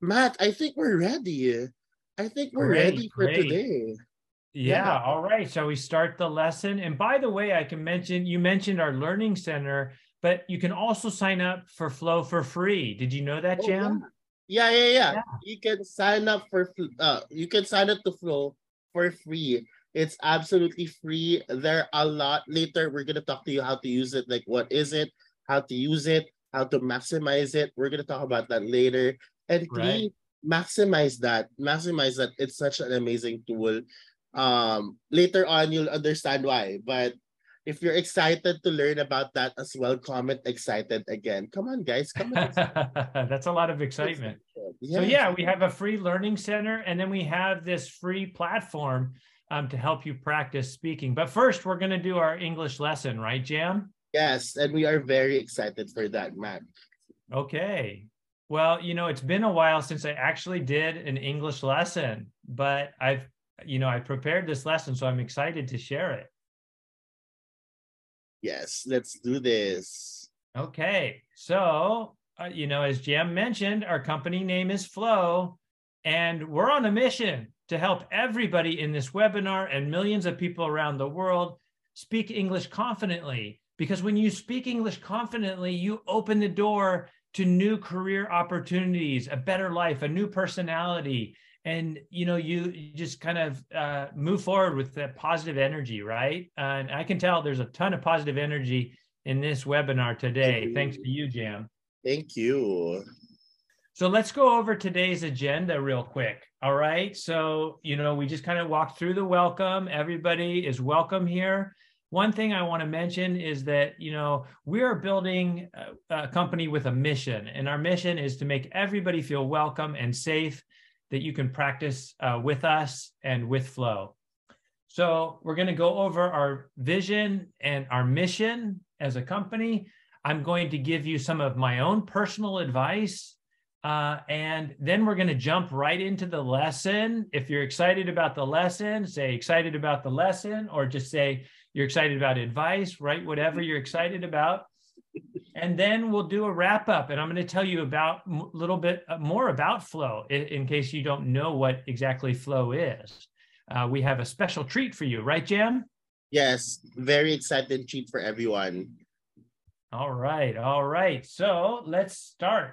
Matt, I think we're ready. I think we're Great, ready for great. today. Yeah, Yeah. all right. Shall we start the lesson? And by the way, I can mention you mentioned our learning center, but you can also sign up for Flow for free. Did you know that, Oh, Jam? Yeah, yeah, yeah. Yeah. You can sign up for uh you can sign up to Flow for free. It's absolutely free. There are a lot later we're gonna talk to you how to use it, like what is it, how to use it, how to maximize it. We're gonna talk about that later. And Right. maximize that. Maximize that. It's such an amazing tool. Um later on you'll understand why. But if you're excited to learn about that as well, comment excited again. Come on, guys. Come on. That's a lot of excitement. So yeah, we have a free learning center, and then we have this free platform um, to help you practice speaking. But first, we're going to do our English lesson, right, Jam? Yes, and we are very excited for that, Matt. Okay. Well, you know, it's been a while since I actually did an English lesson, but I've, you know, I prepared this lesson, so I'm excited to share it. Yes, let's do this. Okay. So, uh, you know, as Jam mentioned, our company name is Flow, and we're on a mission to help everybody in this webinar and millions of people around the world speak English confidently. Because when you speak English confidently, you open the door to new career opportunities, a better life, a new personality. And you know, you, you just kind of uh, move forward with that positive energy, right? and I can tell there's a ton of positive energy in this webinar today. Thanks to you, Jam. Thank you. So let's go over today's agenda real quick. All right. So, you know, we just kind of walked through the welcome. Everybody is welcome here. One thing I want to mention is that, you know, we are building a, a company with a mission, and our mission is to make everybody feel welcome and safe that you can practice uh, with us and with Flow. So, we're going to go over our vision and our mission as a company. I'm going to give you some of my own personal advice uh, and then we're going to jump right into the lesson. If you're excited about the lesson, say excited about the lesson, or just say you're excited about advice, write whatever you're excited about. And then we'll do a wrap up. And I'm going to tell you about a little bit uh, more about flow in, in case you don't know what exactly flow is. Uh, we have a special treat for you, right, Jam? Yes, very excited treat for everyone. All right. All right. So let's start.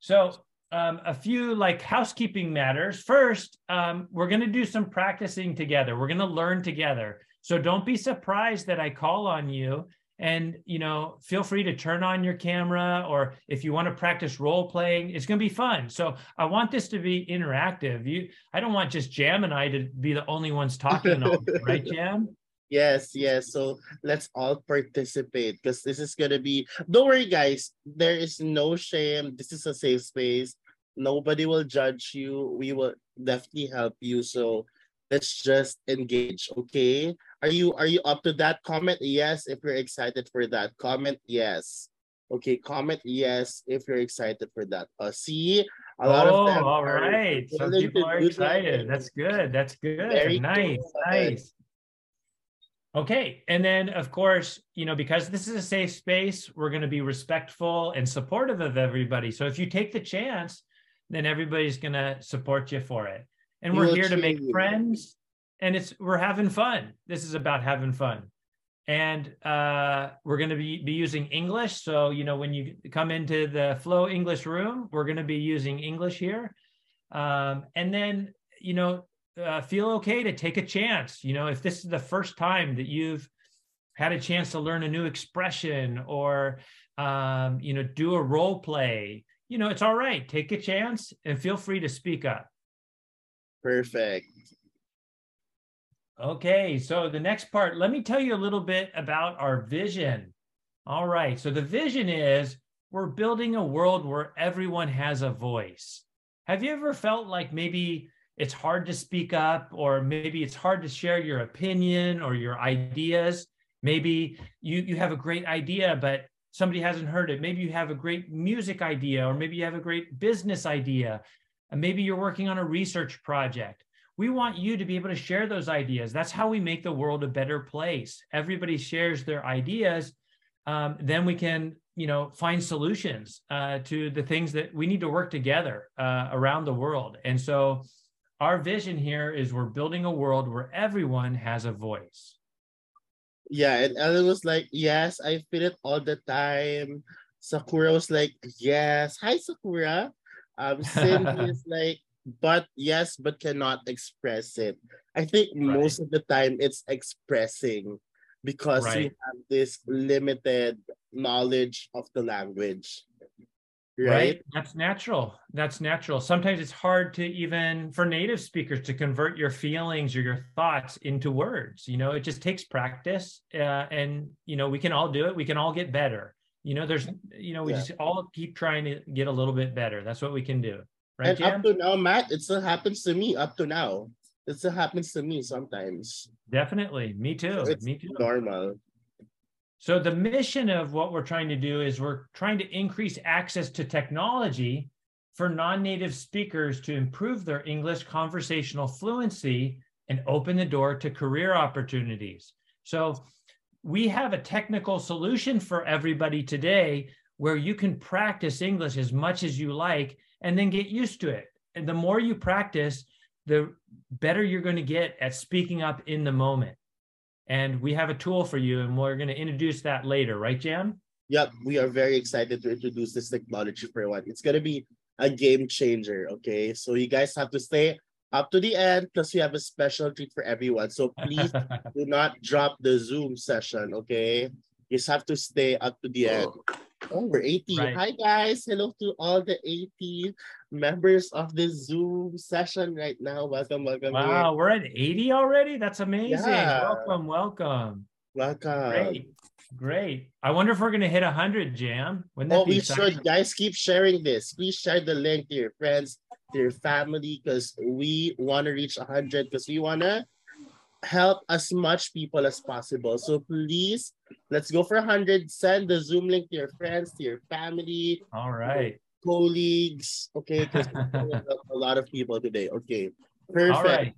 So um, a few like housekeeping matters. First, um, we're going to do some practicing together. We're going to learn together. So don't be surprised that I call on you. And you know, feel free to turn on your camera, or if you want to practice role playing, it's going to be fun. So I want this to be interactive. You, I don't want just Jam and I to be the only ones talking, all right, Jam? Yes, yes. So let's all participate because this is gonna be. Don't worry, guys. There is no shame. This is a safe space. Nobody will judge you. We will definitely help you. So let's just engage. Okay. Are you are you up to that? Comment yes if you're excited for that. Comment yes. Okay. Comment yes if you're excited for that. Uh, see, a lot oh, of them. all are right. Some people are do that. excited. That's good. That's good. Very nice. good. Nice. Okay. And then, of course, you know, because this is a safe space, we're going to be respectful and supportive of everybody. So if you take the chance, then everybody's going to support you for it. And We we're here to make friends and it's we're having fun. This is about having fun. And uh, we're going to be, be using English. So, you know, when you come into the Flow English room, we're going to be using English here. Um, and then, you know, uh, feel okay to take a chance. You know, if this is the first time that you've had a chance to learn a new expression or, um, you know, do a role play, you know, it's all right. Take a chance and feel free to speak up. Perfect. Okay, so the next part, let me tell you a little bit about our vision. All right, so the vision is we're building a world where everyone has a voice. Have you ever felt like maybe it's hard to speak up, or maybe it's hard to share your opinion or your ideas? Maybe you, you have a great idea, but somebody hasn't heard it. Maybe you have a great music idea, or maybe you have a great business idea, and maybe you're working on a research project we want you to be able to share those ideas. That's how we make the world a better place. Everybody shares their ideas. Um, then we can, you know find solutions uh, to the things that we need to work together uh, around the world and so our vision here is we're building a world where everyone has a voice yeah and ellen was like yes i feel it all the time sakura was like yes hi sakura um cindy is like but yes but cannot express it i think right. most of the time it's expressing because right. we have this limited knowledge of the language. Right? right? That's natural. That's natural. Sometimes it's hard to even for native speakers to convert your feelings or your thoughts into words. You know, it just takes practice. Uh, and, you know, we can all do it. We can all get better. You know, there's, you know, we yeah. just all keep trying to get a little bit better. That's what we can do. Right. And Jam? up to now, Matt, it still happens to me up to now. It still happens to me sometimes. Definitely. Me too. It's me too. Normal. So the mission of what we're trying to do is we're trying to increase access to technology for non-native speakers to improve their English conversational fluency and open the door to career opportunities. So we have a technical solution for everybody today where you can practice English as much as you like and then get used to it. And the more you practice, the better you're going to get at speaking up in the moment. And we have a tool for you, and we're going to introduce that later, right, Jam? Yep, we are very excited to introduce this technology for one. It's going to be a game changer, okay? So you guys have to stay up to the end Plus, we have a special treat for everyone. So please do not drop the Zoom session, okay? You just have to stay up to the end. Oh, oh we're 80. Right. Hi, guys. Hello to all the 80 members of this Zoom session right now. Welcome, welcome. Wow, here. we're at 80 already? That's amazing. Yeah. Welcome, welcome. Welcome. Great. Great. I wonder if we're going to hit 100, Jam. Wouldn't oh, we should. Guys, keep sharing this. Please share the link to your friends, your family, because we want to reach 100 because we want to help as much people as possible. So please, let's go for 100. Send the Zoom link to your friends, to your family. All right. Colleagues. Okay, because a lot of people today. Okay. Perfect. All right.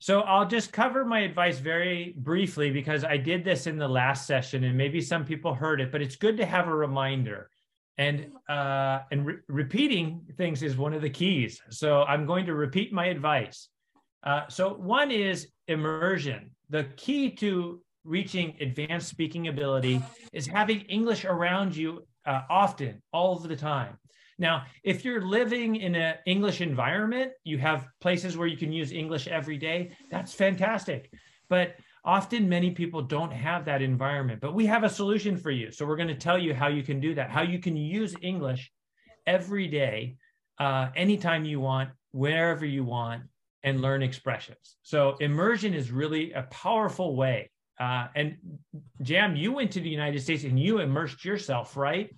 So I'll just cover my advice very briefly because I did this in the last session and maybe some people heard it, but it's good to have a reminder. And uh, and re- repeating things is one of the keys. So I'm going to repeat my advice. Uh, so one is immersion. The key to reaching advanced speaking ability is having English around you uh, often, all of the time. Now, if you're living in an English environment, you have places where you can use English every day. That's fantastic. But often many people don't have that environment, but we have a solution for you. So we're going to tell you how you can do that, how you can use English every day, uh, anytime you want, wherever you want, and learn expressions. So immersion is really a powerful way. Uh, and Jam, you went to the United States and you immersed yourself, right?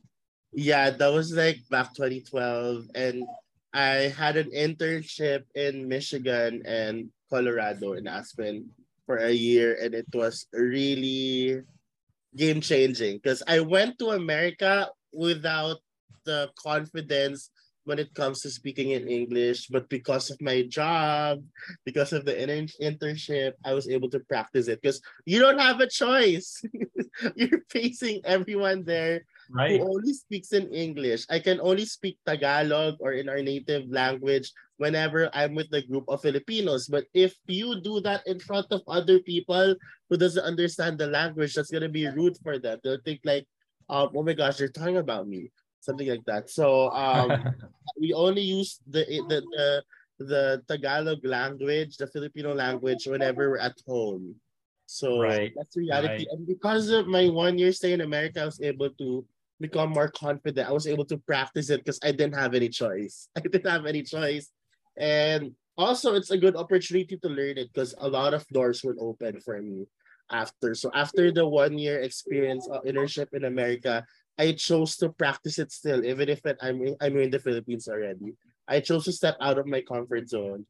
Yeah, that was like back 2012. And I had an internship in Michigan and Colorado in Aspen for a year. And it was really game changing because I went to America without the confidence when it comes to speaking in English, but because of my job, because of the inter- internship, I was able to practice it because you don't have a choice. You're facing everyone there right. who only speaks in English. I can only speak Tagalog or in our native language whenever I'm with the group of Filipinos. But if you do that in front of other people who doesn't understand the language, that's gonna be rude for them. They'll think like, um, oh my gosh, they're talking about me something like that. So um, we only use the, the the the Tagalog language, the Filipino language, whenever we're at home. So right. that's reality. Right. And because of my one year stay in America, I was able to become more confident. I was able to practice it because I didn't have any choice. I didn't have any choice. And also, it's a good opportunity to learn it because a lot of doors will open for me after. So after the one year experience of internship in America, I chose to practice it still, even if it, I'm I'm in the Philippines already. I chose to step out of my comfort zone.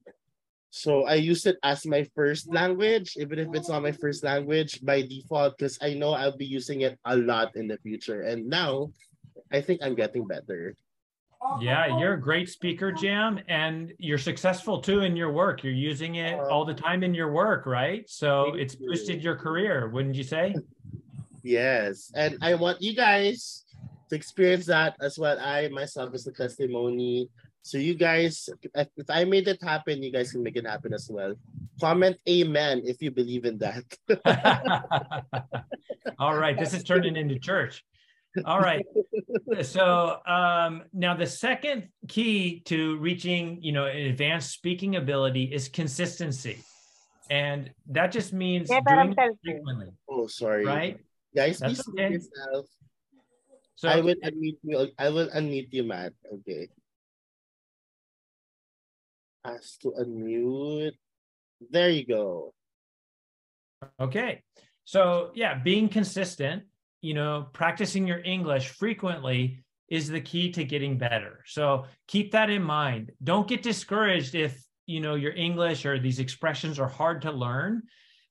So I use it as my first language, even if it's not my first language by default, because I know I'll be using it a lot in the future. And now I think I'm getting better. Yeah, you're a great speaker, Jam, and you're successful too in your work. You're using it uh-huh. all the time in your work, right? So it's boosted your career, wouldn't you say? Yes. And I want you guys to experience that as well. I myself is a testimony. So you guys, if, if I made it happen, you guys can make it happen as well. Comment amen if you believe in that. All right, this is turning into church. All right. So um, now the second key to reaching, you know, an advanced speaking ability is consistency, and that just means doing it frequently. Oh, sorry. Right, guys, That's please okay. yourself. So I will unmute you. I will unmute you, Matt. Okay. Ask to unmute. There you go. Okay. So yeah, being consistent you know, practicing your English frequently is the key to getting better. So keep that in mind. Don't get discouraged if, you know, your English or these expressions are hard to learn.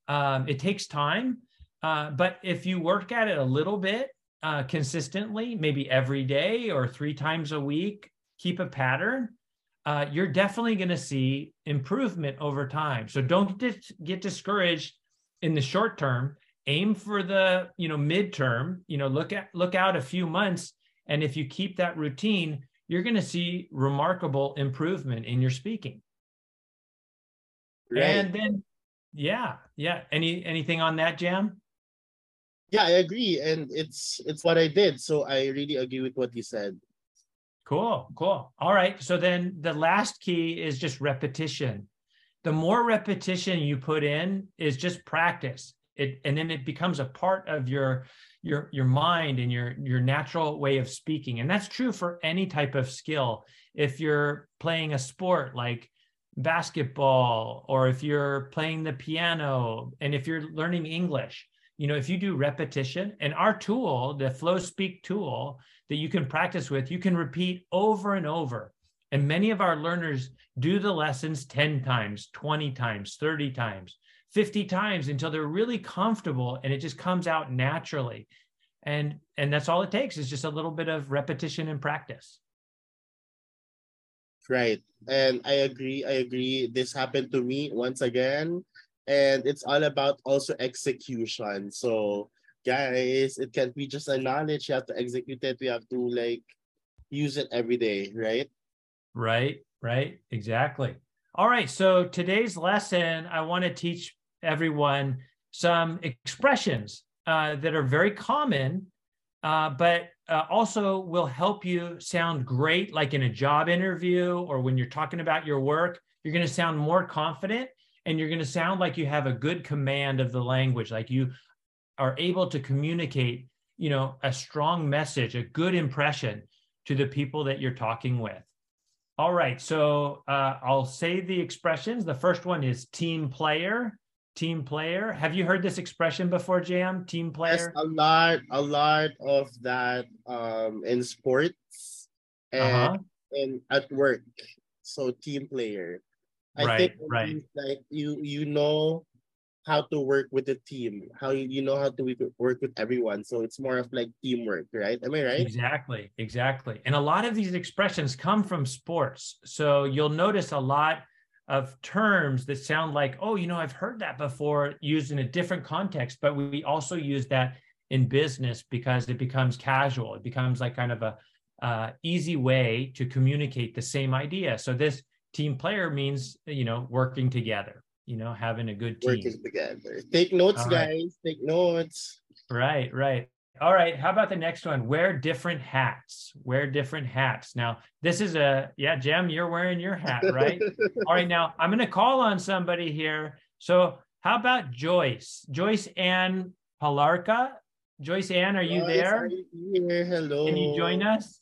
Um, it takes time. Uh, but if you work at it a little bit uh, consistently, maybe every day or three times a week, keep a pattern, uh, you're definitely going to see improvement over time. So don't get, get discouraged in the short term. Aim for the you know midterm you know look at look out a few months and if you keep that routine you're going to see remarkable improvement in your speaking. Right. and then yeah yeah. Any anything on that jam? Yeah i agree and it's it's what i did. So i really agree with what you said cool cool. All right so then the last key is just repetition. The more repetition you put in is just practice. It and then it becomes a part of your your your mind and your your natural way of speaking. And that's true for any type of skill. If you're playing a sport like basketball or if you're playing the piano and if you're learning english you know if you do repetition and our tool the flow speak tool that you can practice with you can repeat over and over. And many of our learners do the lessons 10 times 20 times 30 times 50 times until they're really comfortable and it just comes out naturally. And and that's all it takes is just a little bit of repetition and practice. Right. And i agree i agree. This happened to me once again and it's all about also execution. So guys it can't be just a knowledge you have to execute it. We have to like use it every day right? Right right exactly. All right so today's lesson i want to teach everyone some expressions uh, that are very common, uh, but uh, also will help you sound great, like in a job interview or when you're talking about your work. You're going to sound more confident and you're going to sound like you have a good command of the language, like you are able to communicate, you know, a strong message, a good impression to the people that you're talking with. All right, so uh, I'll say the expressions. The first one is team player team player. Have you heard this expression before, Jam? Team player. Yes, a lot, a lot of that um, in sports and uh-huh. and at work. So team player. I right, think right. like you you know how to work with the team, how you, know how to work with everyone. So it's more of like teamwork, right? Am I right? Exactly, exactly. And a lot of these expressions come from sports. So you'll notice a lot of terms that sound like, oh, you know, I've heard that before used in a different context, but we also use that in business because it becomes casual. It becomes like kind of a uh, easy way to communicate the same idea. So this team player means, you know, working together, you know, having a good team. Working together. Take notes, All guys. Right. Take notes. Right, right. All right. How about the next one? Wear different hats. Wear different hats. Now, this is a, yeah, Jam, you're wearing your hat, right? All right. Now, I'm going to call on somebody here. So, how about Joyce? Joyce Ann Palarka? Joyce Ann, are you Joyce, there? Are you here? Hello. Can you join us?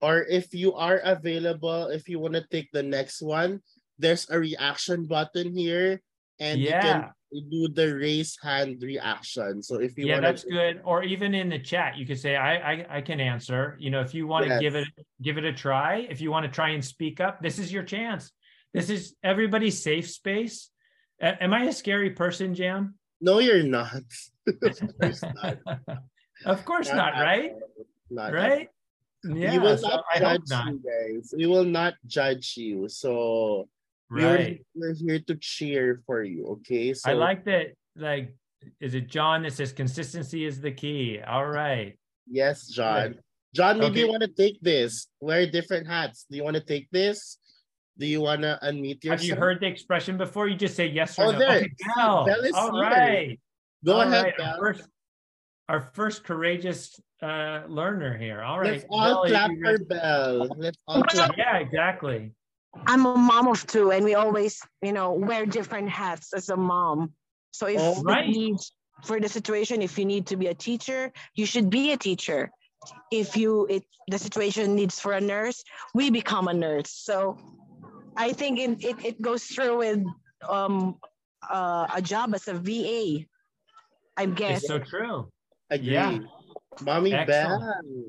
Or if you are available, if you want to take the next one, there's a reaction button here and yeah. you can do the raise hand reaction. So if you yeah, want that's good. Or even in the chat, you could say I I, I can answer. You know, if you want to yes. give it give it a try, if you want to try and speak up, this is your chance. This is everybody's safe space. A- am I a scary person, Jam? No, you're not. of course not. of course not, not right? Not right? Yeah, we will so not judge not. you guys. We will not judge you. So Right. We're, we're here to cheer for you. Okay. So I like that. Like, is it John that says consistency is the key? All right. Yes, John. John, maybe Okay. you want to take this. Wear different hats. Do you want to take this? Do you want to unmute yourself? Have you heard the expression before? You just say yes or Oh, no. there. Okay, Belle. Belle is All here. right. Go All ahead, right, Belle. Our first, our first courageous uh, learner here. All right. Let's all Belle, clap for ready? Belle. Let's all clap. Yeah, exactly. I'm a mom of two, and we always, you know, wear different hats as a mom. So if Oh, it right. for the situation, if you need to be a teacher, you should be a teacher. If you it the situation needs for a nurse, we become a nurse. So I think it it, it goes through with um uh, a job as a VA. I guess. It's so true. Agree. Yeah. Mommy Excellent.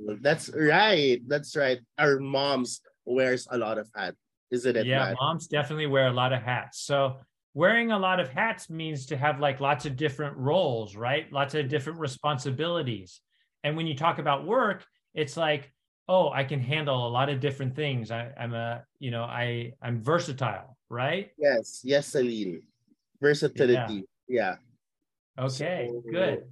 Belle. That's right. That's right. Our moms wears a lot of hats, isn't it? Yeah, Matt? moms definitely wear a lot of hats. So wearing a lot of hats means to have like lots of different roles, right? Lots of different responsibilities. And when you talk about work, it's like, oh, I can handle a lot of different things. I, I'm a, you know, I I'm versatile, right? Yes. Yes, Celine. Versatility. Yeah. Okay, So- good.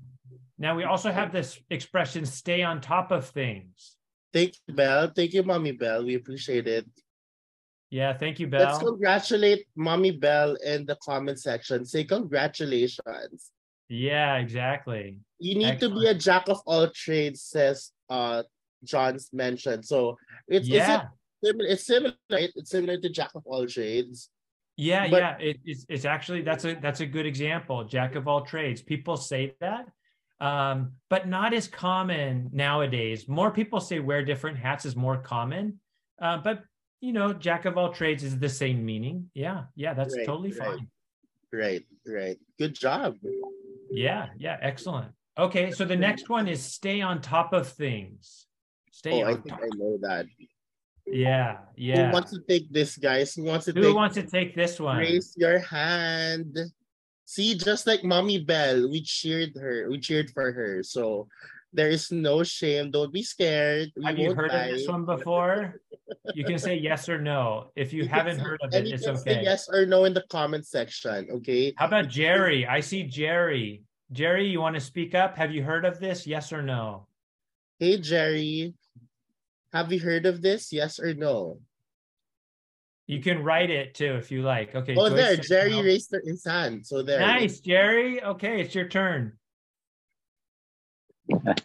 Now we also have this expression stay on top of things. Thank you, Belle. Thank you, Mommy Belle. We appreciate it. Yeah, thank you, Belle. Let's congratulate Mommy Belle in the comment section. Say congratulations. Yeah, exactly. You need to be a jack of all trades, says uh John's mentioned. So it's Yeah. it's similar. It's similar. Right? It's similar to jack of all trades. Yeah, But- yeah, it, it's it's actually that's a that's a good example. Jack of all trades. People say that, um, but not as common nowadays. More people say wear different hats is more common, uh, but you know, jack of all trades is the same meaning. Yeah, yeah, that's Right, totally right. fine. Right, right. Good job. Yeah, yeah, excellent. Okay, so the next one is stay on top of things. Stay Oh, I think top. I know that. Yeah, yeah. Who wants to take this, guys? Who wants to Who take wants to take this one? raise your hand? See, just like Mommy Belle, we cheered her. We cheered for her. So there is no shame. Don't be scared. We Have you heard of this one before? You can say yes or no. If you, You haven't heard of it, it's okay. yes or no in the comment section. Okay. How about Jerry? I see Jerry. Jerry, you want to speak up? Have you heard of this? Yes or no? Hey Jerry, have you heard of this? Yes or no? You can write it too if you like. Okay. Oh, Joyce there, Jerry no. raised her- his hand. So there. Nice, Jerry. Okay, it's your turn.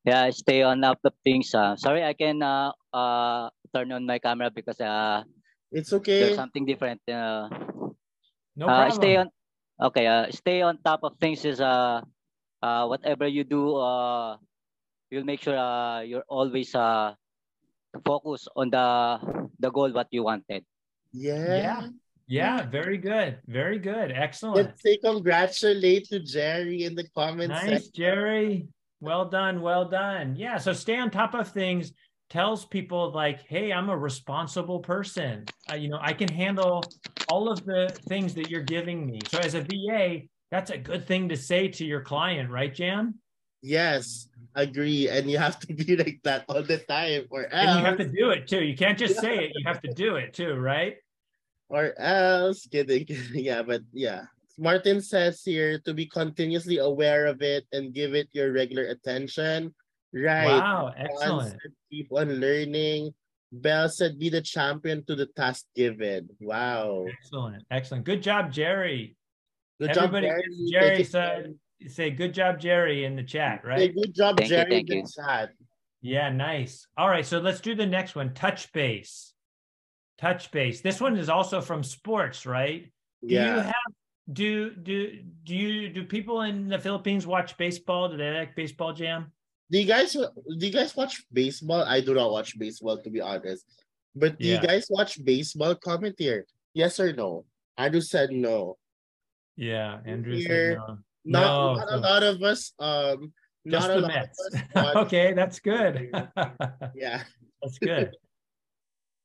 Yeah, stay on up the things. Uh, sorry, I can uh, uh, turn on my camera because uh, It's okay. there's something different. Uh, No uh, problem. stay on. Okay, uh, stay on top of things is uh, uh, whatever you do, uh, you'll make sure uh, you're always uh, focus on the the goal what you wanted. Yeah. Yeah, Yeah, very good. Very good. Excellent. Let's say congratulate to Jerry in the comments Nice, section. Jerry. Well done. Well done. Yeah. So stay on top of things. Tells people like, hey, I'm a responsible person. Uh, you know, I can handle all of the things that you're giving me. So as a VA, that's a good thing to say to your client, right, Jam? Yes, agree. And you have to be like that all the time, or else. And you have to do it too. You can't just say it. You have to do it too, right? or else. Kidding. yeah, but yeah. Martin says here to be continuously aware of it and give it your regular attention. Right. Wow. Excellent. keep on learning. Belle said be the champion to the task given. Wow. Excellent. Excellent. Good job, Jerry. Good Everybody, job, Jerry. Jerry said, say good job, Jerry, in the chat, Say right? good job, Thank you, Jerry. thank you. chat. Yeah, nice. All right, so let's do the next one. Touch base. Touch base. This one is also from sports, right? Do you Yeah. have do do do you do people in the Philippines watch baseball? Do they like baseball jam? Do you guys do you guys watch baseball? I do not watch baseball to be honest. But do you guys watch baseball? Comment here. Yes or no? Andrew said no. Yeah, Andrew Here. said no. Not, No, not a lot of us. Um, Just not a the lot Mets. of us. okay, that's good. Yeah. That's good.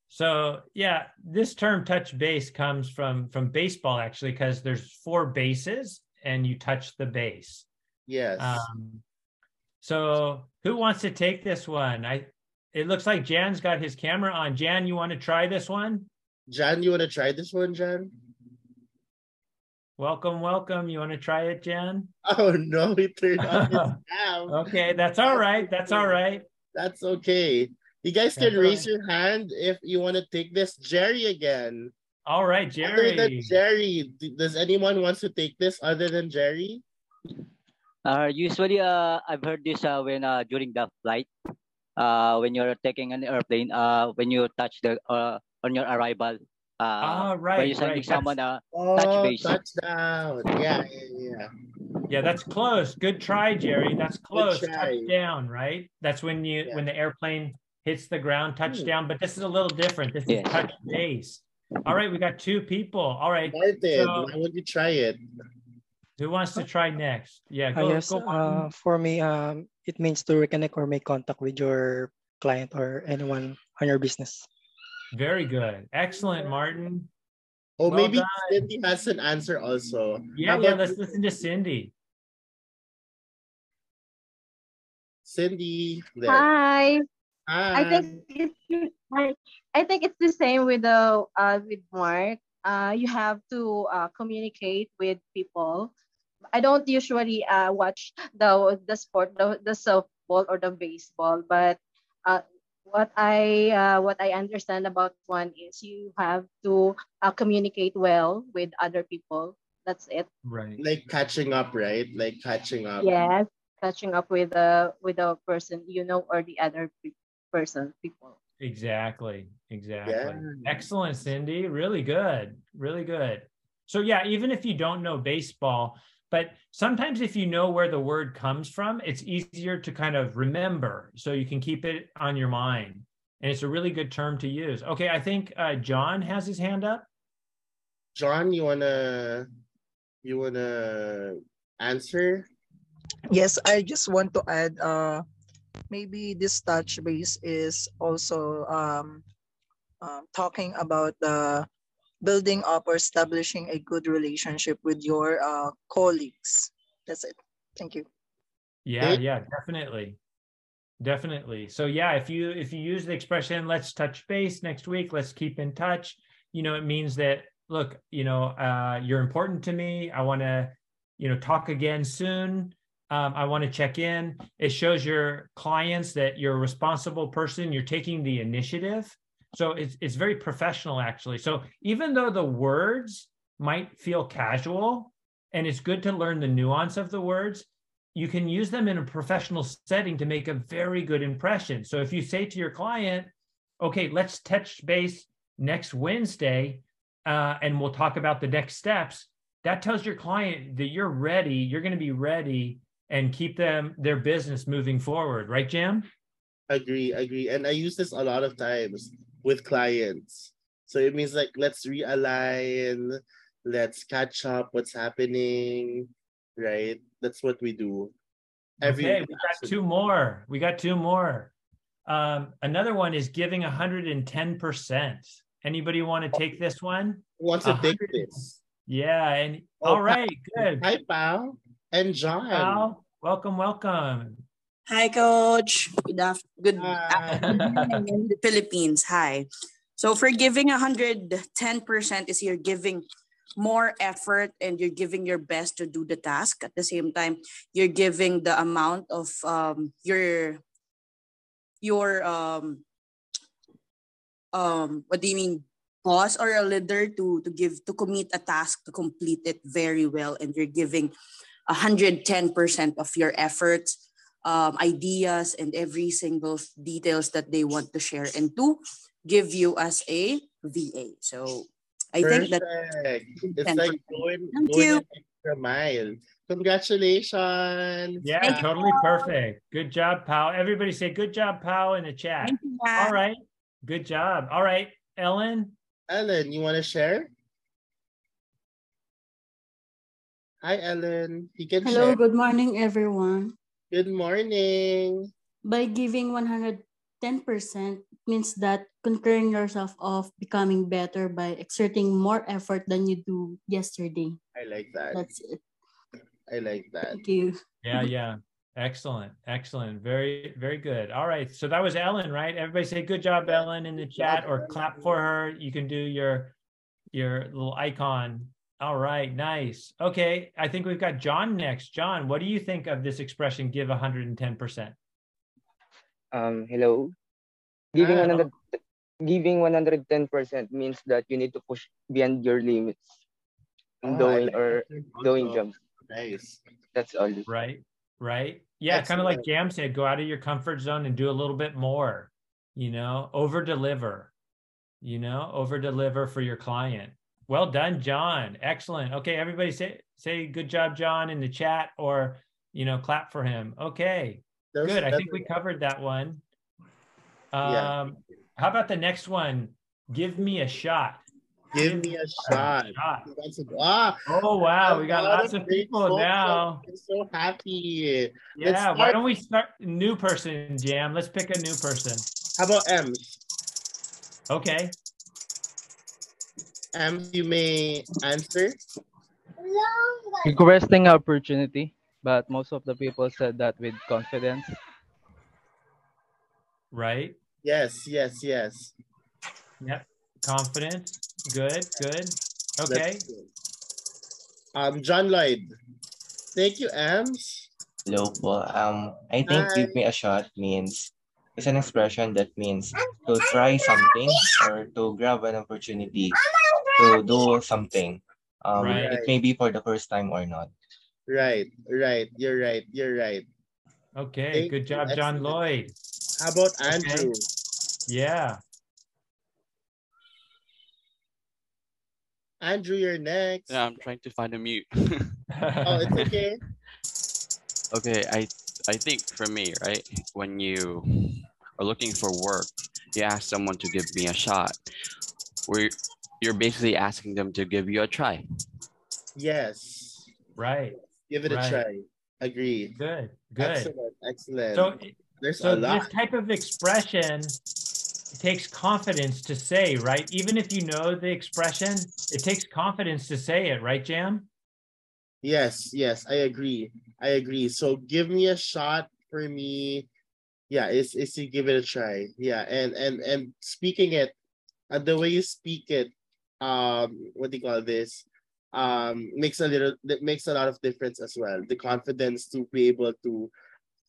So yeah, this term touch base comes from from baseball actually, because there's four bases and you touch the base. Yes. Um, so who wants to take this one? I it looks like Jan's got his camera on. Jan, you want to try this one? Jan, you want to try this one, Jan? Welcome, welcome. You want to try it, Jen? Oh no, he turned on his cam. Okay, that's all right. That's all right. That's okay. You guys can That's raise right. your hand if you want to take this. Jerry again. All right, Jerry. Other than Jerry. Jerry, does anyone wants to take this other than Jerry? Uh, usually, uh, I've heard this uh, when uh, during the flight, uh, when you're taking an airplane, uh, when you touch the uh, on your arrival, uh, when right, you're sending right. someone, uh, Oh, base. touchdown. Yeah, yeah, yeah. Yeah, that's close. Good try, Jerry. That's close. Touchdown, right? That's when you Yeah. when the airplane hits the ground, touchdown. But this is a little different. This Yes. is touch base. All right, we got two people. All right, Martin, So- why would you try it? who wants to try next? Yeah, Uh, go, yes, go on. uh, for me, um, it means to reconnect or make contact with your client or anyone on your business. Very good. Excellent, Martin. Oh, Well maybe done. Cindy has an answer also. Yeah, yeah. Let's listen to Cindy. Cindy. There. Hi. Hi. I think it's I, I think it's the same with the uh with Mark. Uh, you have to uh, communicate with people. I don't usually uh watch the the sport the, the softball or the baseball, but uh what I uh, what I understand about one is you have to uh, communicate well with other people. That's it. Right. like catching up, right? Like catching up. Yes, catching up with a with a person you know or the other pe- person people. Exactly. Exactly. Yeah. Excellent, Cindy. Really good. Really good. So yeah, even if you don't know baseball, but sometimes if you know where the word comes from, it's easier to kind of remember so you can keep it on your mind. And it's a really good term to use. Okay, I think uh, John has his hand up. John, you wanna you wanna answer? Yes, I just want to add uh maybe this touch base is also um, um talking about the building up or establishing a good relationship with your uh colleagues. That's it. Thank you. Yeah, Okay. yeah, definitely. Definitely. So yeah, if you if you use the expression let's touch base next week, let's keep in touch, you know, it means that look, you know, uh you're important to me. I want to, you know, talk again soon. Um, I want to check in. It shows your clients that you're a responsible person, you're taking the initiative. So it's it's very professional actually. So even though the words might feel casual and it's good to learn the nuance of the words, you can use them in a professional setting to make a very good impression. So if you say to your client, okay, let's touch base next Wednesday uh, and we'll talk about the next steps, that tells your client that you're ready, you're going to be ready and keep them their business moving forward, right, Jam? Agree, agree. And I use this a lot of times with clients. So it means like let's realign, let's catch up what's happening, right? That's what we do. okay, we got two more. We got two more. Um, another one is giving 110%. Anybody want to take this one? Wants to take this? Yeah, and Oh, all right, good. Hi, pal. And John. Pal, welcome, welcome. Hi, Coach. Good af- good afternoon in the Philippines. Hi. So for giving 110% is you're giving more effort and you're giving your best to do the task. At the same time, you're giving the amount of um, your your um um what do you mean boss or a leader to to give to commit a task to complete it very well and you're giving 110% of your efforts um, ideas and every single details that they want to share and to give you as a VA. So I think that It's like going, Thank going you. an extra mile. Congratulations. Yeah, Thank you. totally perfect. Good job, pal. Everybody say good job, pal, in the chat. thank you, All right. Good job. All right, Ellen. Ellen, you want to share? Hi, Ellen. You can Hello, share. good morning, everyone. Good morning. By giving 110% means that concurring yourself of becoming better by exerting more effort than you do yesterday. I like that. That's it. I like that. Thank you. Yeah, yeah. Excellent. Excellent. Very, very good. All right. So that was Ellen, right? Everybody say good job, Ellen, in the chat or clap for her. You can do your your little icon All right, nice. Okay, I think we've got John next. John, what do you think of this expression give 110%? Um, hello. Giving Ah, 100, giving 110% means that you need to push beyond your limits in Oh, I doing like or doing also. jobs. Nice. That's all. Right, right. Yeah, kind of like Jam said, go out of your comfort zone and do a little bit more, you know, over deliver, you know, over deliver for your client. Well done, John. Excellent. Okay, everybody say say good job, John, in the chat or you know, clap for him. Okay. Good. I think we covered that one. Yeah. Um, how about the next one? Give me a shot. Give me a shot. That's ah, Oh wow, we got lots of people now. I'm so happy. Yeah, why don't we start new person jam? Let's pick a new person. How about M? Okay. M, you may answer. Requesting opportunity, but most of the people said that with confidence. Right. Yes, yes, yes. Yep. Confident. Good. Good. Okay. That's good. Um, John Lloyd. Thank you, Ams. Hello po. Um, I think Hi. give me a shot means it's an expression that means to try something or to grab an opportunity to do something. Um, Right. it may be for the first time or not. Right, right. You're right. You're right. Okay. Thank Good you. job, John Excellent. Lloyd. How about Okay. Andrew? Yeah. Andrew, you're next. Yeah, I'm trying to find a mute. Oh, it's okay. okay, I I think for me, right, when you are looking for work, you ask someone to give me a shot. Where you're basically asking them to give you a try. Yes. Right. Give it a try. Agree. Good. Good. Excellent. Excellent. So, There's so a lot. this type of expression takes confidence to say, right? Even if you know the expression, it takes confidence to say it, right, Jam? Yes, yes, I agree. I agree. So give me a shot for me. Yeah, it's it's to give it a try. Yeah, and and and speaking it, uh, the way you speak it, um, what do you call this? Um, makes a little that makes a lot of difference as well. The confidence to be able to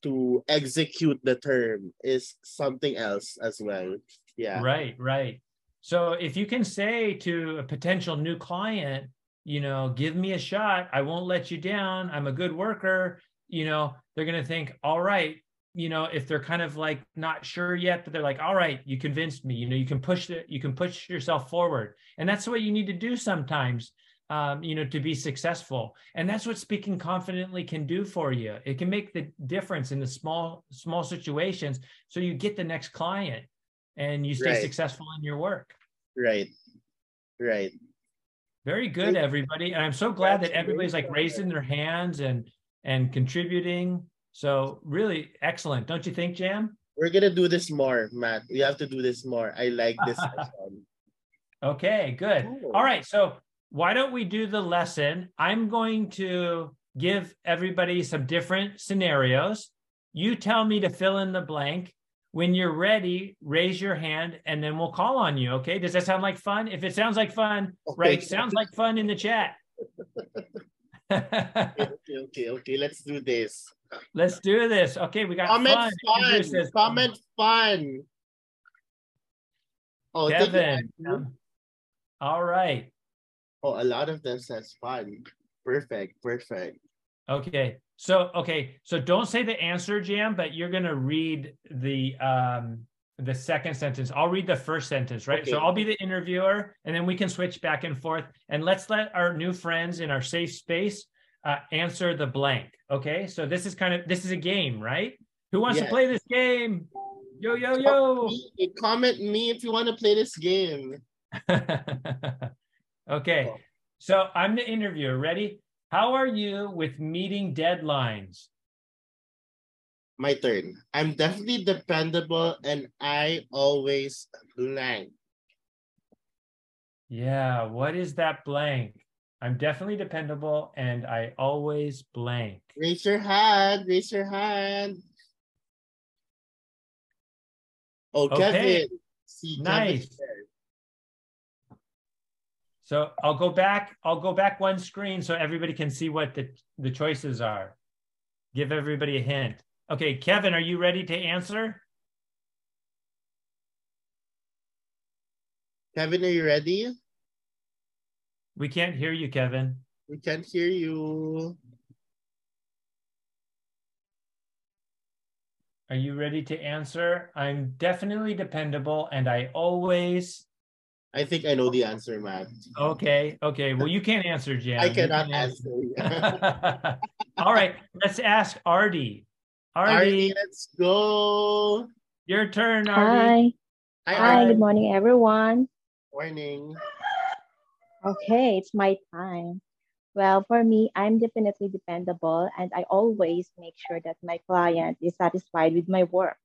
to execute the term is something else as well. Yeah. Right, right. So if you can say to a potential new client, you know, give me a shot, I won't let you down, I'm a good worker, you know, they're going to think, all right, you know, if they're kind of like not sure yet, but they're like, all right, you convinced me, you know, you can push it, you can push yourself forward. And that's what you need to do sometimes, um, you know, to be successful. And that's what speaking confidently can do for you. It can make the difference in the small, small situations. So you get the next client and you stay Right. successful in your work. Right. Right. Very good, everybody. And I'm so glad that everybody's like raising their hands and and contributing. So really excellent, don't you think, Jam? We're gonna do this more, Matt. We have to do this more. I like this. Okay, good. All right, so why don't we do the lesson? I'm going to give everybody some different scenarios. You tell me to fill in the blank. When you're ready, raise your hand and then we'll call on you. Okay. Does that sound like fun? If it sounds like fun, right? Sounds like fun in the chat. okay, okay, okay. Let's do this. Let's do this. Okay, we got Comment fun. fun. Andrew says Comment fun. Oh, Kevin. Um, all right. Oh, a lot of them says fun. Perfect, perfect. Okay. So okay. So don't say the answer, Jam, but you're gonna read the um the second sentence. I'll read the first sentence, right? So I'll be the interviewer, and then we can switch back and forth. And let's let our new friends in our safe space uh, answer the blank. Okay. So this is kind of this is a game, right? Who wants to play this game? Yo yo yo. Me- Comment me if you want to play this game. okay. So I'm the interviewer. Ready? How are you with meeting deadlines? My turn. I'm definitely dependable and I always blank. Yeah, what is that blank? I'm definitely dependable and I always blank. Raise your hand. Raise your hand. Oh, Okay. Kevin. See, Nice. there. So I'll go back, I'll go back one screen so everybody can see what the, the choices are. Give everybody a hint. Okay, Kevin, are you ready to answer? Kevin, are you ready? We can't hear you, Kevin. We can't hear you. Are you ready to answer? I'm definitely dependable and I always. I think I know the answer, Matt. Okay, okay. Well, you can't answer, Jam. I cannot can answer. All right, let's ask Artie. Artie, Artie, let's go. your turn, Artie. Hi. Hi, Hi, Artie. good morning, everyone. Morning. Okay, it's my time. Well, for me, I'm definitely dependable and I always make sure that my client is satisfied with my work.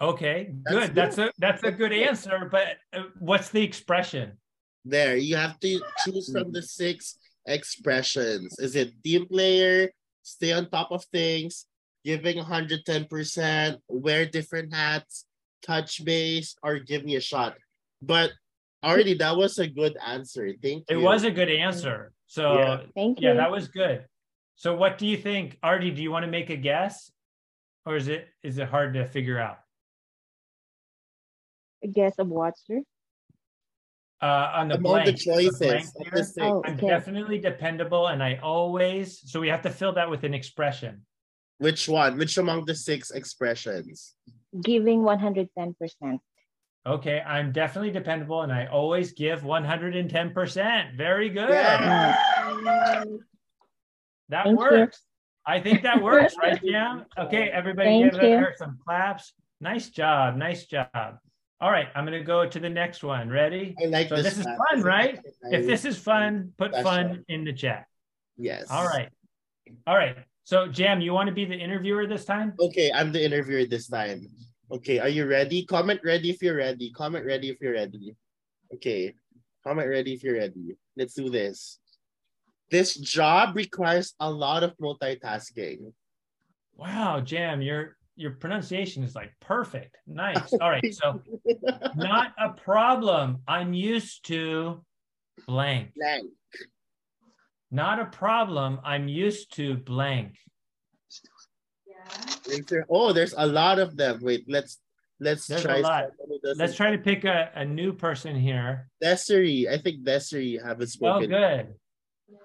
Okay, That's good. That's a that's a good answer. But uh, what's the expression? There, you have to choose from the six expressions. Is it team player, stay on top of things, giving 110%, wear different hats, touch base, or give me a shot? But already that was a good answer. Thank you. It was a good answer. So Yeah. Thank yeah, you. that was good. So what do you think, Artie? Do you want to make a guess, or is it is it hard to figure out? A guess of what, sir? Uh, on the Among the blank, choices blank here, the six. Oh, I'm definitely dependable, and I always. So we have to fill that with an expression. Which one? Which among the six expressions? Giving 110%. Okay, I'm definitely dependable, and I always give 110 percent. Very good. Yeah. That Thank you. works. I think that works, right, Jam? Okay, everybody Thank give her some claps. Nice job. Nice job. All right, I'm going to go to the next one. Ready? I like So this. this is fun, This right? a If this is fun, put That's fun fun. in the chat. Yes. All right. All right. So, Jam, you want to be the interviewer this time? Okay, I'm the interviewer this time. Okay, are you ready? Comment ready if you're ready. Comment ready if you're ready. Okay, comment ready if you're ready. Let's do this. This job requires a lot of multitasking. Wow, Jam, your your pronunciation is like perfect. Nice. All right. So, not a problem. I'm used to blank. Blank. Not a problem. I'm used to blank. Raise your- Oh, there's a lot of them. Wait, let's let's There's try. a lot. someone who doesn't- Let's try to pick a, a new person here. Desiree. I think Desiree haven't spoken. Oh, spoken. good.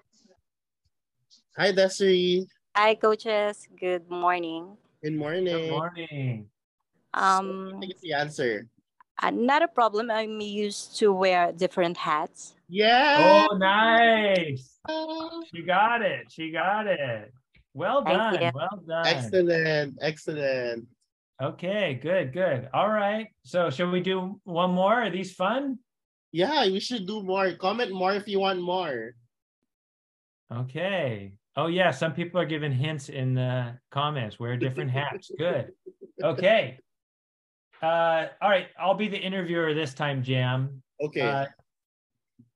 Hi, Desiree. Hi, coaches. Good morning. Good morning. Good morning. Um, I Um, think it's the answer. uh, not a problem. I'm used to wear different hats. Yeah. Oh, nice. She got it. She got it. Well Thank done. you. Well done. Excellent. Excellent. Okay, good, good. All right. So, should we do one more? Are these fun? Yeah, we should do more. Comment more if you want more. Okay. Oh, yeah. Some people are giving hints in the comments. Wear different hats. Good. Okay. Uh, all right. I'll be the interviewer this time, Jam. Okay. Uh,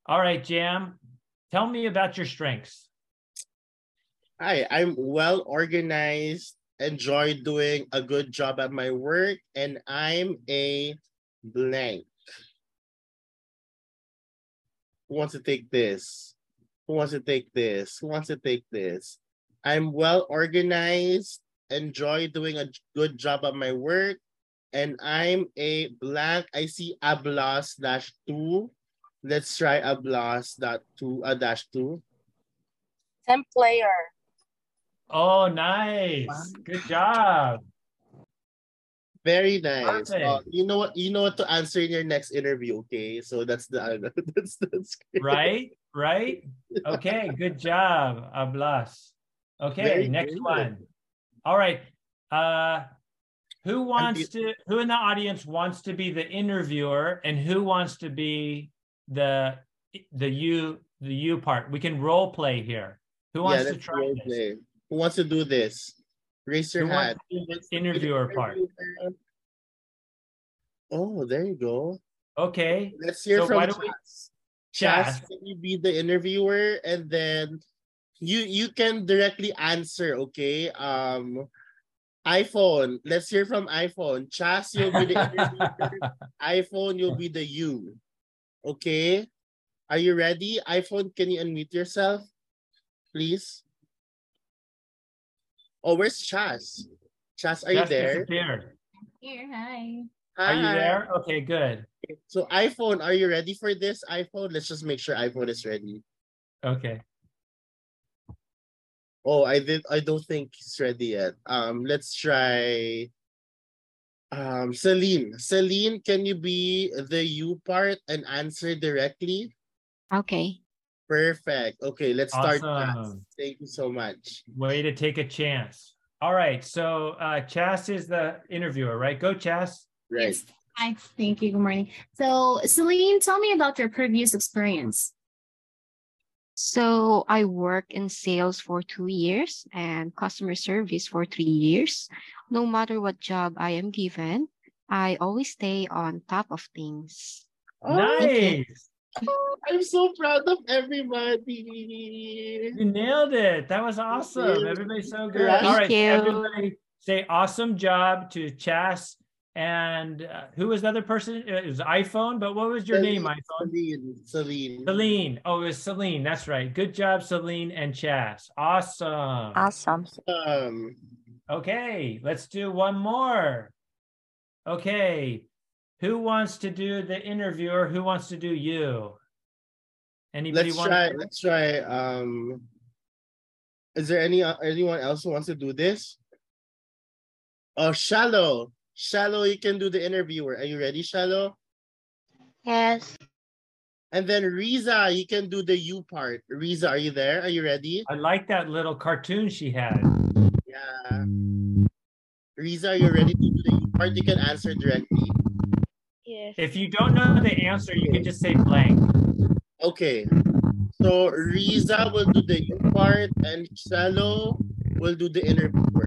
all right, Jam. Tell me about your strengths. Hi, I'm well organized, enjoy doing a good job at my work, and I'm a blank. Who wants to take this? Who wants to take this? Who wants to take this? I'm well organized, enjoy doing a good job at my work, and I'm a blank. I see ablas dash two. Let's try ablas dot two, a dash two. Team player. Oh, nice. Good job. Very nice. Uh, you know what? You know what to answer in your next interview. Okay, so that's the that's that's great. Right? Right? Okay. Good job, Ablas. Okay. Very next good. one. All right. Uh, who wants to, who in the audience wants to be the interviewer and who wants to be the, the you, the you part? We can role play here. Who wants yeah, to try role this? play. Who wants to do this? Raise your hand. interviewer part? Oh, there you go. Okay. Let's hear So from why don't we- Chas. Chas, Chas. can you be the interviewer and then you you can directly answer, okay? Um iPhone. Let's hear from iPhone. Chas, you'll be the interviewer. iPhone, you'll be the you. Okay? Are you ready? iPhone, can you unmute yourself? Please. Oh, where's Chas? Chas, are you there? disappeared. Here, hi. Are you there? Okay, good. So iPhone, are you ready for this iPhone? Let's just make sure iPhone is ready. Okay. Oh, I did. I don't think he's ready yet. Um, let's try. Um, Celine. Celine, can you be the you part and answer directly? Okay. Perfect. Okay, let's start. Chas. Thank you so much. Way to take a chance. All right. So uh Chas is the interviewer, right? Go Chas. Right. Hi, thank you. Good morning. So, Celine, tell me about your previous experience. So I worked in sales for two years and customer service for three years. No matter what job I am given, I always stay on top of things. Nice. Oh, I'm so proud of everybody. You nailed it. That was awesome. Everybody's so good. Thank All right. you. Everybody say awesome job to Chas. And uh, who was the other person? It was iPhone, but what was your name, iPhone? Celine. Celine. Celine. Oh, it was Celine. That's right. Good job, Celine and Chas. Awesome. Awesome. Um, Okay, let's do one more. Okay, who wants to do the interviewer? Who wants to do you? Anybody let's want? try. Let's try. Um, is there any uh, anyone else who wants to do this? Oh, Shallow. Shallow, you can do the interviewer. Are you ready, Shallow? Yes. And then Riza, you can do the you part. Riza, are you there? Are you ready? I like that little cartoon she had. Yeah. Riza, you're you ready to do the you part? You can answer directly. Yes. If you don't know the answer, you can just say blank. Okay. So Riza will do the you part and Shallow will do the interviewer.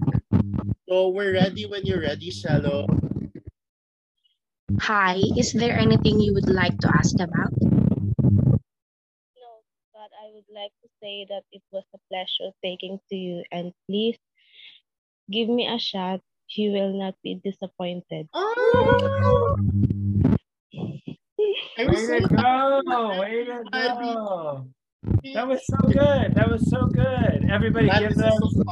So we're ready when you're ready, Shallow. Hi, is there anything you would like to ask about? No, but I would like to say that it was a pleasure talking to you and please give me a shot. You will not be disappointed. Oh! Way to go! Way to go! That was so good. That was so good. Everybody, That give them so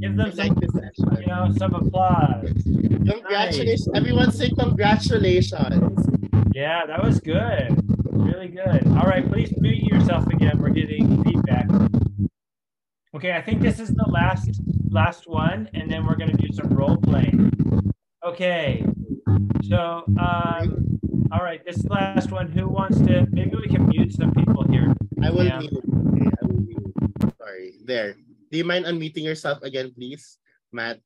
give them some, like you know, some applause. Congratulations. Everyone say congratulations. Yeah, that was good. Really good. All right, please mute yourself again. We're getting feedback. Okay, I think this is the last last one, and then we're gonna do some role playing. Okay. So, um, all right, this last one. Who wants to? Maybe we can mute some people here. I will Yeah. mute. Okay, I will mute. Sorry. There. Do you mind unmuting yourself again, please, Matt?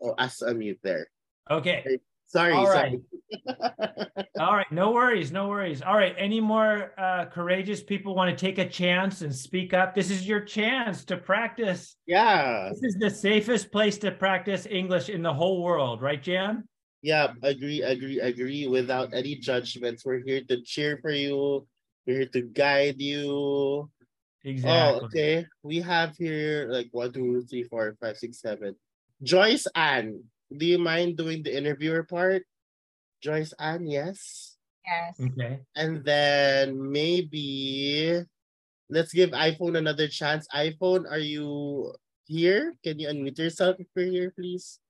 Oh, as unmute there. Okay. Sorry. All sorry. All right, no worries, no worries. All right, any more uh, courageous people want to take a chance and speak up? This is your chance to practice. Yeah. This is the safest place to practice English in the whole world, right, Jam? Yeah, agree, agree, agree. Without any judgments. We're here to cheer for you. We're here to guide you. Oh, exactly. Oh, okay. We have here like one, two, three, four, five, six, seven. Joyce Ann, do you mind doing the interviewer part? Joyce Ann, yes. Yes. Okay. And then maybe let's give iPhone another chance. iPhone, are you here? Can you unmute yourself if you're here, please?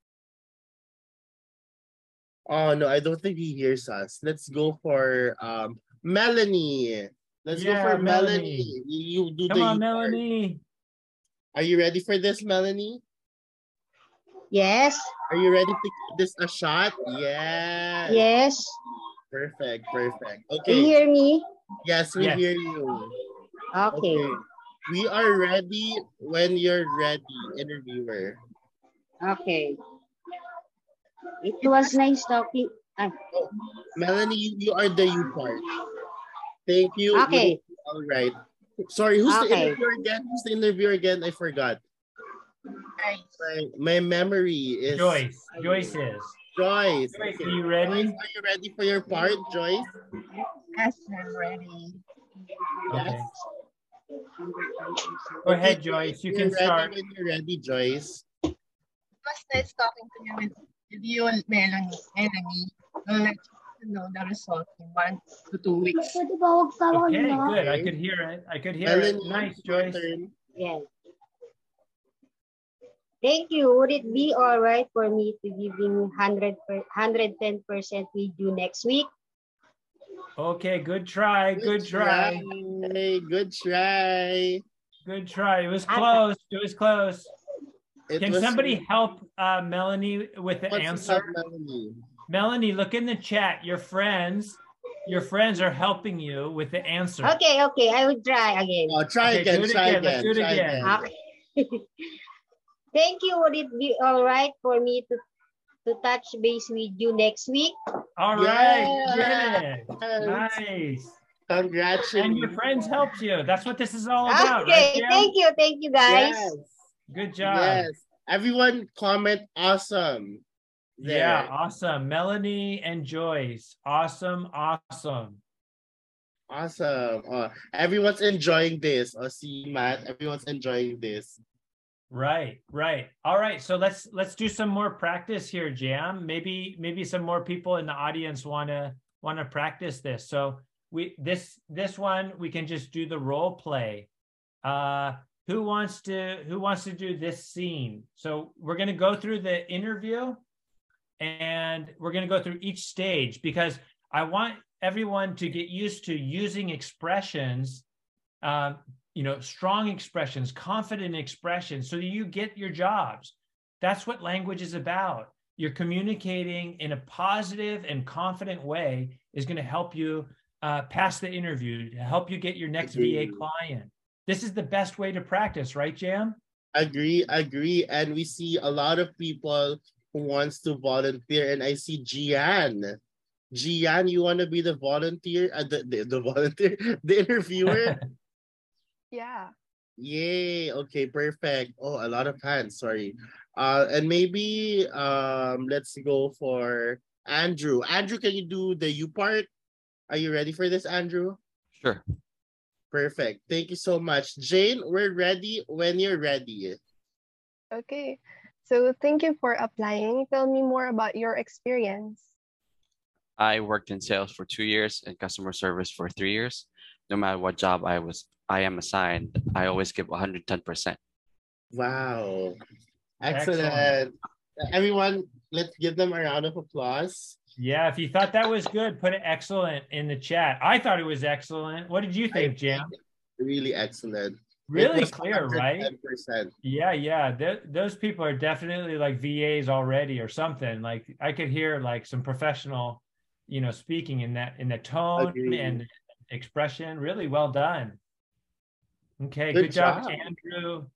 Oh no, I don't think he hears us. Let's go for um Melanie. Let's Yeah, go for Melanie. Melanie. You, you do Come the on, you part. Melanie. Are you ready for this, Melanie? Yes. Are you ready to give this a shot? Yes. Yes. Perfect, perfect. Okay. You hear me? Yes, we Yes. hear you. Okay. We are ready when you're ready, interviewer. Okay. It was nice talking. Ah, Melanie, you, you are the you part. Thank you. Okay. You- All right. Sorry, who's the Okay. interviewer again? Who's the interviewer again? I forgot. My, my memory is Joyce. Joyce is. Joyce. Joyce, are you ready? Joyce, are you ready for your part, Joyce? Yes, I'm ready. Okay. Go ahead, Joyce. You can You're ready start. when you're ready, Joyce. It was nice talking to you with, with you, Melanie. Melanie. Well, let's to know the result in one to two weeks. Okay, good. I could hear it. I could hear it. Nice, your Joyce. turn. Yes. Thank you. Would it be all right for me to give him 100 per, 110% with you next week? Okay, good try. Good, try. Hey, good try. Good try. It was close. It was close. It Can was- somebody help uh, Melanie with the What's answer? up, Melanie? Melanie, look in the chat. Your friends, your friends are helping you with the answer. Okay, okay. I will try again. Oh, try Okay, again, do it try again, let's again, do it try again. again. Okay. Thank you. Would it be all right for me to, to touch base with you next week? All right, you Yes. did. Nice. Congratulations. And your friends helped you. That's what this is all about, okay, right? Thank you. Thank you, guys. Yes. Good job. Yes. Everyone comment awesome. Yeah, awesome. Melanie and Joyce. Awesome, awesome. Awesome. Uh, everyone's enjoying this. Oh, see, Matt, everyone's enjoying this. Right, right. All right, so let's let's do some more practice here, Jam. Maybe maybe some more people in the audience want to want to practice this. So we this this one we can just do the role play. Uh who wants to who wants to do this scene? So we're going to go through the interview and we're going to go through each stage because I want everyone to get used to using expressions uh, you know, strong expressions, confident expressions, so that you get your jobs. That's what language is about. You're communicating in a positive and confident way is going to help you uh, pass the interview, to help you get your next VA client. This is the best way to practice, right, Jam? Agree, agree. And we see a lot of people who wants to volunteer. And I see Gian. Gian, you want to be the volunteer? Uh, the, the, the volunteer, the interviewer? Yeah. Yay. Okay, perfect. Oh, a lot of hands, sorry. Uh, and maybe um, let's go for Andrew. Andrew, can you do the you part? Are you ready for this, Andrew? Sure. Perfect. Thank you so much. Jane, we're ready when you're ready. Okay. So thank you for applying. Tell me more about your experience. I worked in sales for two years and customer service for three years. No matter what job I was I am assigned, I always give 110%. Wow. Excellent. Excellent. Everyone, let's give them a round of applause. Yeah, if you thought that was good, put it excellent in the chat. I thought it was excellent. What did you think, Jam? Really excellent. Really clear, right? 110%. Yeah, yeah. Th- those people are definitely like VAs already or something. Like I could hear like some professional, you know, speaking in that in the tone Agreed. and expression. Really well done. Okay, Good good, job, job. Andrew.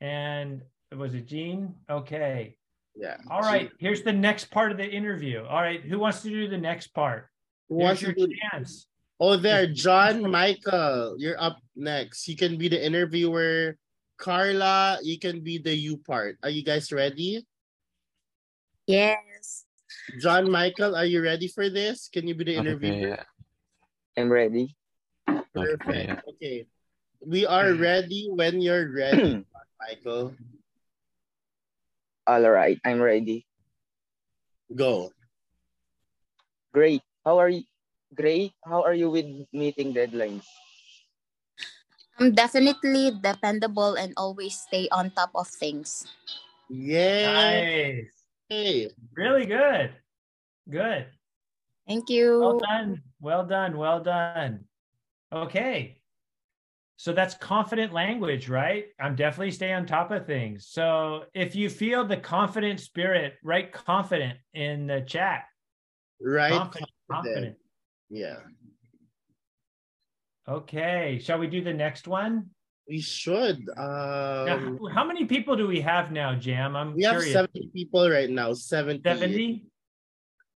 And was it Gene? Okay. Yeah. All right. Here's the next part of the interview. All right. Who wants to do the next part? Who Here's your do- chance. Oh, there, John Michael, you're up next. You can be the interviewer. Carla, you can be the you part. Are you guys ready? Yes. John Michael, are you ready for this? Can you be the interviewer? Okay. I'm ready. Perfect. Okay. We are hmm. ready when you're ready, John Michael. All right, I'm ready. Go. Great. How are you? Great. How are you with meeting deadlines? I'm definitely dependable and always stay on top of things. Yeah. Nice. Hey. Really good. Good. Thank you. Well done. Well done. Well done. Okay. So that's confident language, right? I'm definitely stay on top of things. So if you feel the confident spirit, write confident in the chat. Right. Confident. confident. Yeah. Okay. Shall we do the next one? We should. Now, Um, how many people do we have now, Jam? I'm we have 70 people right now. 70. 70?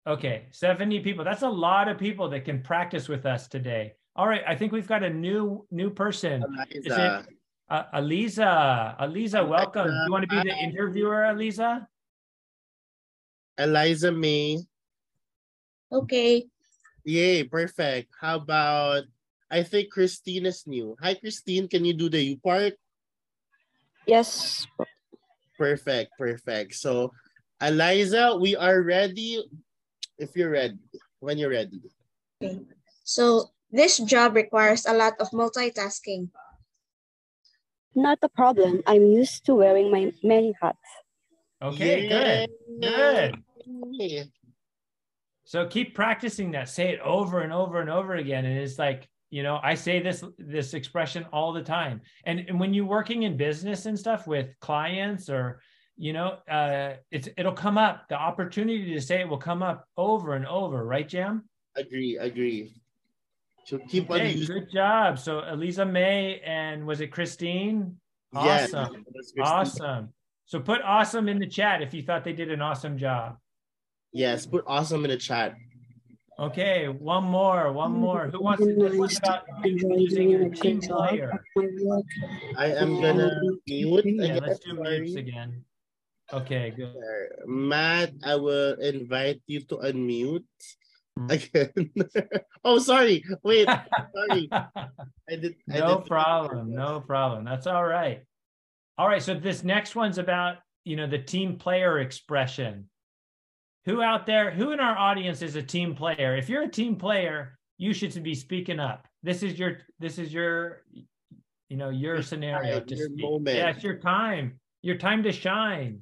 Okay, 70 people. That's a lot of people that can practice with us today. All right, I think we've got a new new person. Is it Eliza. uh, Aliza? Aliza, welcome. Do you want to be the interviewer, Aliza? Eliza May. Okay. Yay, perfect. How about I think Christine is new. Hi Christine, can you do the you part? Yes. Perfect, perfect. So Eliza, we are ready. If you're ready. when you're ready. Okay. So this job requires a lot of multitasking. Not a problem. I'm used to wearing my many hats. Okay, good. Good. So keep practicing that. Say it over and over and over again. And it's like, you know, I say this this expression all the time. And, and when you're working in business and stuff with clients or you know, uh, it's it'll come up. The opportunity to say it will come up over and over, right, Jam? Agree, agree. So keep on Hey, using. good job. So Elisa May and was it Christine? Yes, Awesome. it Christine. Awesome. So put awesome in the chat if you thought they did an awesome job. Yes, put awesome in the chat. Okay, one more, one more. Who wants to this one's about using your team player? I am gonna mute Yeah, again. let's do sorry. mutes again. Okay, good. Matt, I will invite you to unmute. Mm-hmm. again. oh, sorry. Wait, sorry. I did. I No did- problem. No problem. That's all right. All right. So this next one's about, you know, the team player expression. Who out there, who in our audience is a team player? If you're a team player, you should be speaking up. This is your, this is your, you know, your scenario time, your speak. moment. Yeah, it's your time. Your time to shine.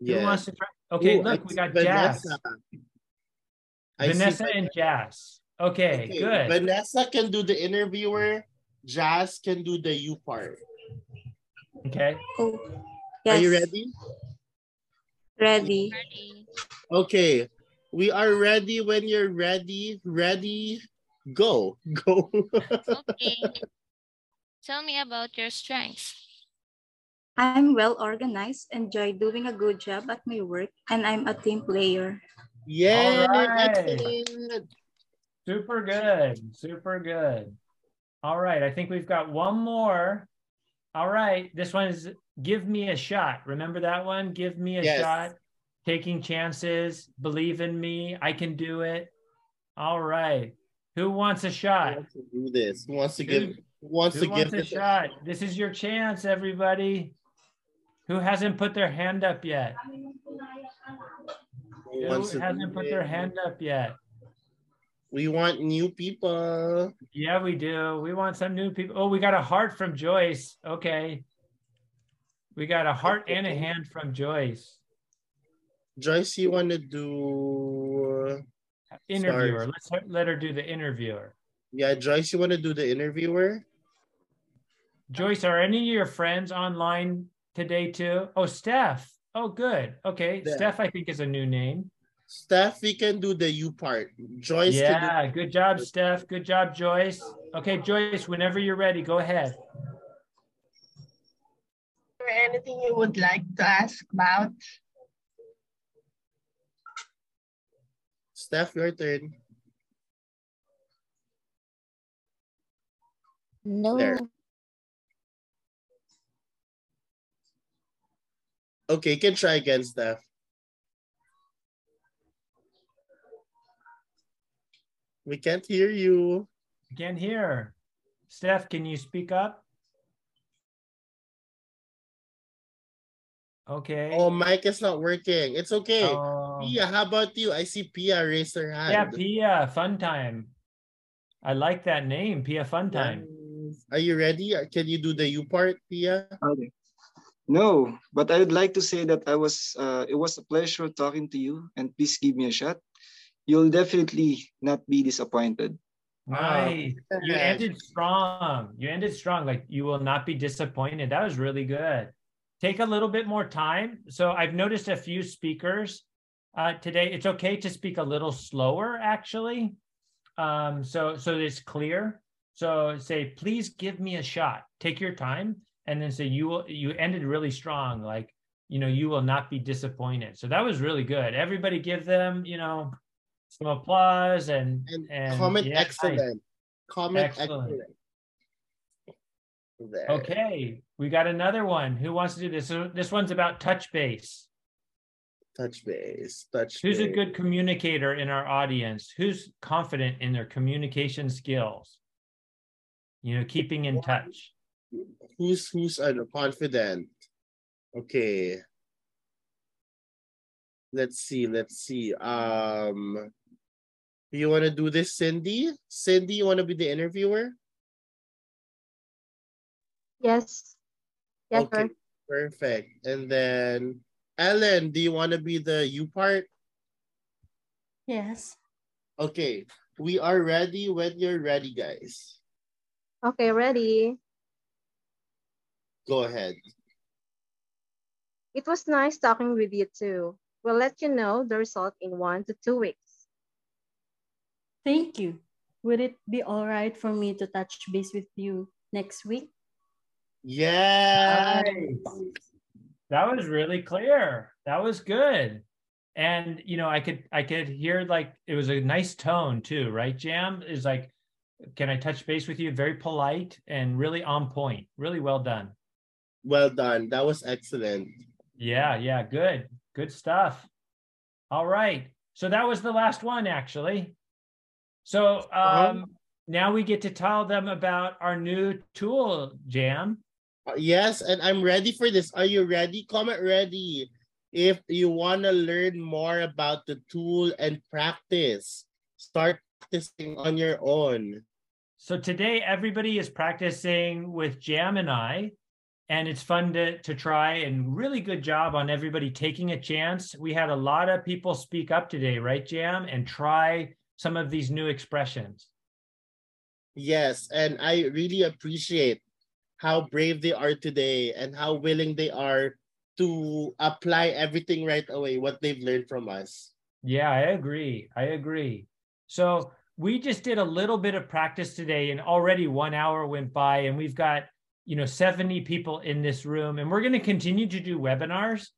Who wants to try? Okay, Ooh, look, we got Jazz. Vanessa. I Vanessa Van- and Jazz. Okay, Okay, good. Vanessa can do the interviewer. Jazz can do the you part. Okay. Oh, yes. Are you ready? Ready. Okay. We are ready when you're ready. Ready. Go. Go. Okay. Tell me about your strengths. I'm well organized, enjoy doing a good job at my work, and I'm a team player. Yeah. Right. Super good. Super good. All right. I think we've got one more. All right. This one is give me a shot. Remember that one? Give me a Yes. shot. Taking chances. Believe in me. I can do it. All right. Who wants a shot? Who wants to do this. Who wants to Who- give who wants to wants give a this shot? This is your chance, everybody. Who hasn't put their hand up yet? Who Who wants to hasn't put their hand up yet? We want new people. Yeah, we do. We want some new people. Oh, we got a heart from Joyce. Okay. We got a heart and a hand from Joyce. Joyce, you want to do uh, Interviewer. Sorry. Let's let- let her do the interviewer. Yeah, Joyce, you want to do the interviewer? Joyce, are any of your friends online today too? Oh, Steph. Oh, good. Okay. Yeah. Steph, I think is a new name. Steph, we can do the you part. Joyce yeah, can do good job, Steph. Good job, Joyce. Okay, Joyce, whenever you're ready, go ahead. Is there anything you would like to ask about? Steph, your turn. No. There. Okay, you can try again, Steph. We can't hear you. Again hear. Steph, can you speak up? Okay. Oh, mic is not working. It's okay. Oh. Pia, how about you? I see Pia raise her hand. Yeah, Pia, fun time. I like that name, Pia Fun Time. Are you ready? Can you do the you part, Pia? Okay. No, but I would like to say that I was uh, it was a pleasure talking to you and please give me a shot. You'll definitely not be disappointed. Nice. You ended strong. You ended strong. Like you will not be disappointed. That was really good. Take a little bit more time. So I've noticed a few speakers uh, today. It's okay to speak a little slower, actually. Um, so so it's clear. So say, please give me a shot. Take your time, and then say you will. You ended really strong. Like you know, you will not be disappointed. So that was really good. Everybody, give them you know some applause and and, Comment yeah, excellent. Comment Excellent. excellent. There. Okay, we got another one. Who wants to do this? So this one's about touch base. Touch base. Touch Who's a good communicator in our audience? Who's confident in their communication skills? You know, keeping in touch. Who's who's uh, confident? Okay. Let's see. Let's see. Um. You want to do this, Cindy? Cindy, you want to be the interviewer? Yes. Yes, okay, sir. perfect. And then, Ellen, do you want to be the you part? Yes. Okay, we are ready when you're ready, guys. Okay, ready. Go ahead. It was nice talking with you too. We'll let you know the result in one to two weeks. Thank you. Would it be all right for me to touch base with you next week? Yeah. That was really clear. That was good. And you know, I could I could hear like it was a nice tone too, right? Jam is like, can I touch base with you? Very polite and really on point. Really well done. Well done. That was excellent. Yeah, yeah, good. Good stuff. All right. So that was the last one actually. So um now we get to tell them about our new tool, Jam. Uh, Yes, and I'm ready for this. Are you ready? Comment ready. If you want to learn more about the tool and practice, start practicing on your own. So today everybody is practicing with Jam and I, and it's fun to to try and really good job on everybody taking a chance. We had a lot of people speak up today, right, Jam, and try some of these new expressions. Yes, and I really appreciate how brave they are today and how willing they are to apply everything right away, what they've learned from us. Yeah, I agree. I agree. So we just did a little bit of practice today, and already one hour went by, and we've got you know 70 people in this room, and we're going to continue to do webinars,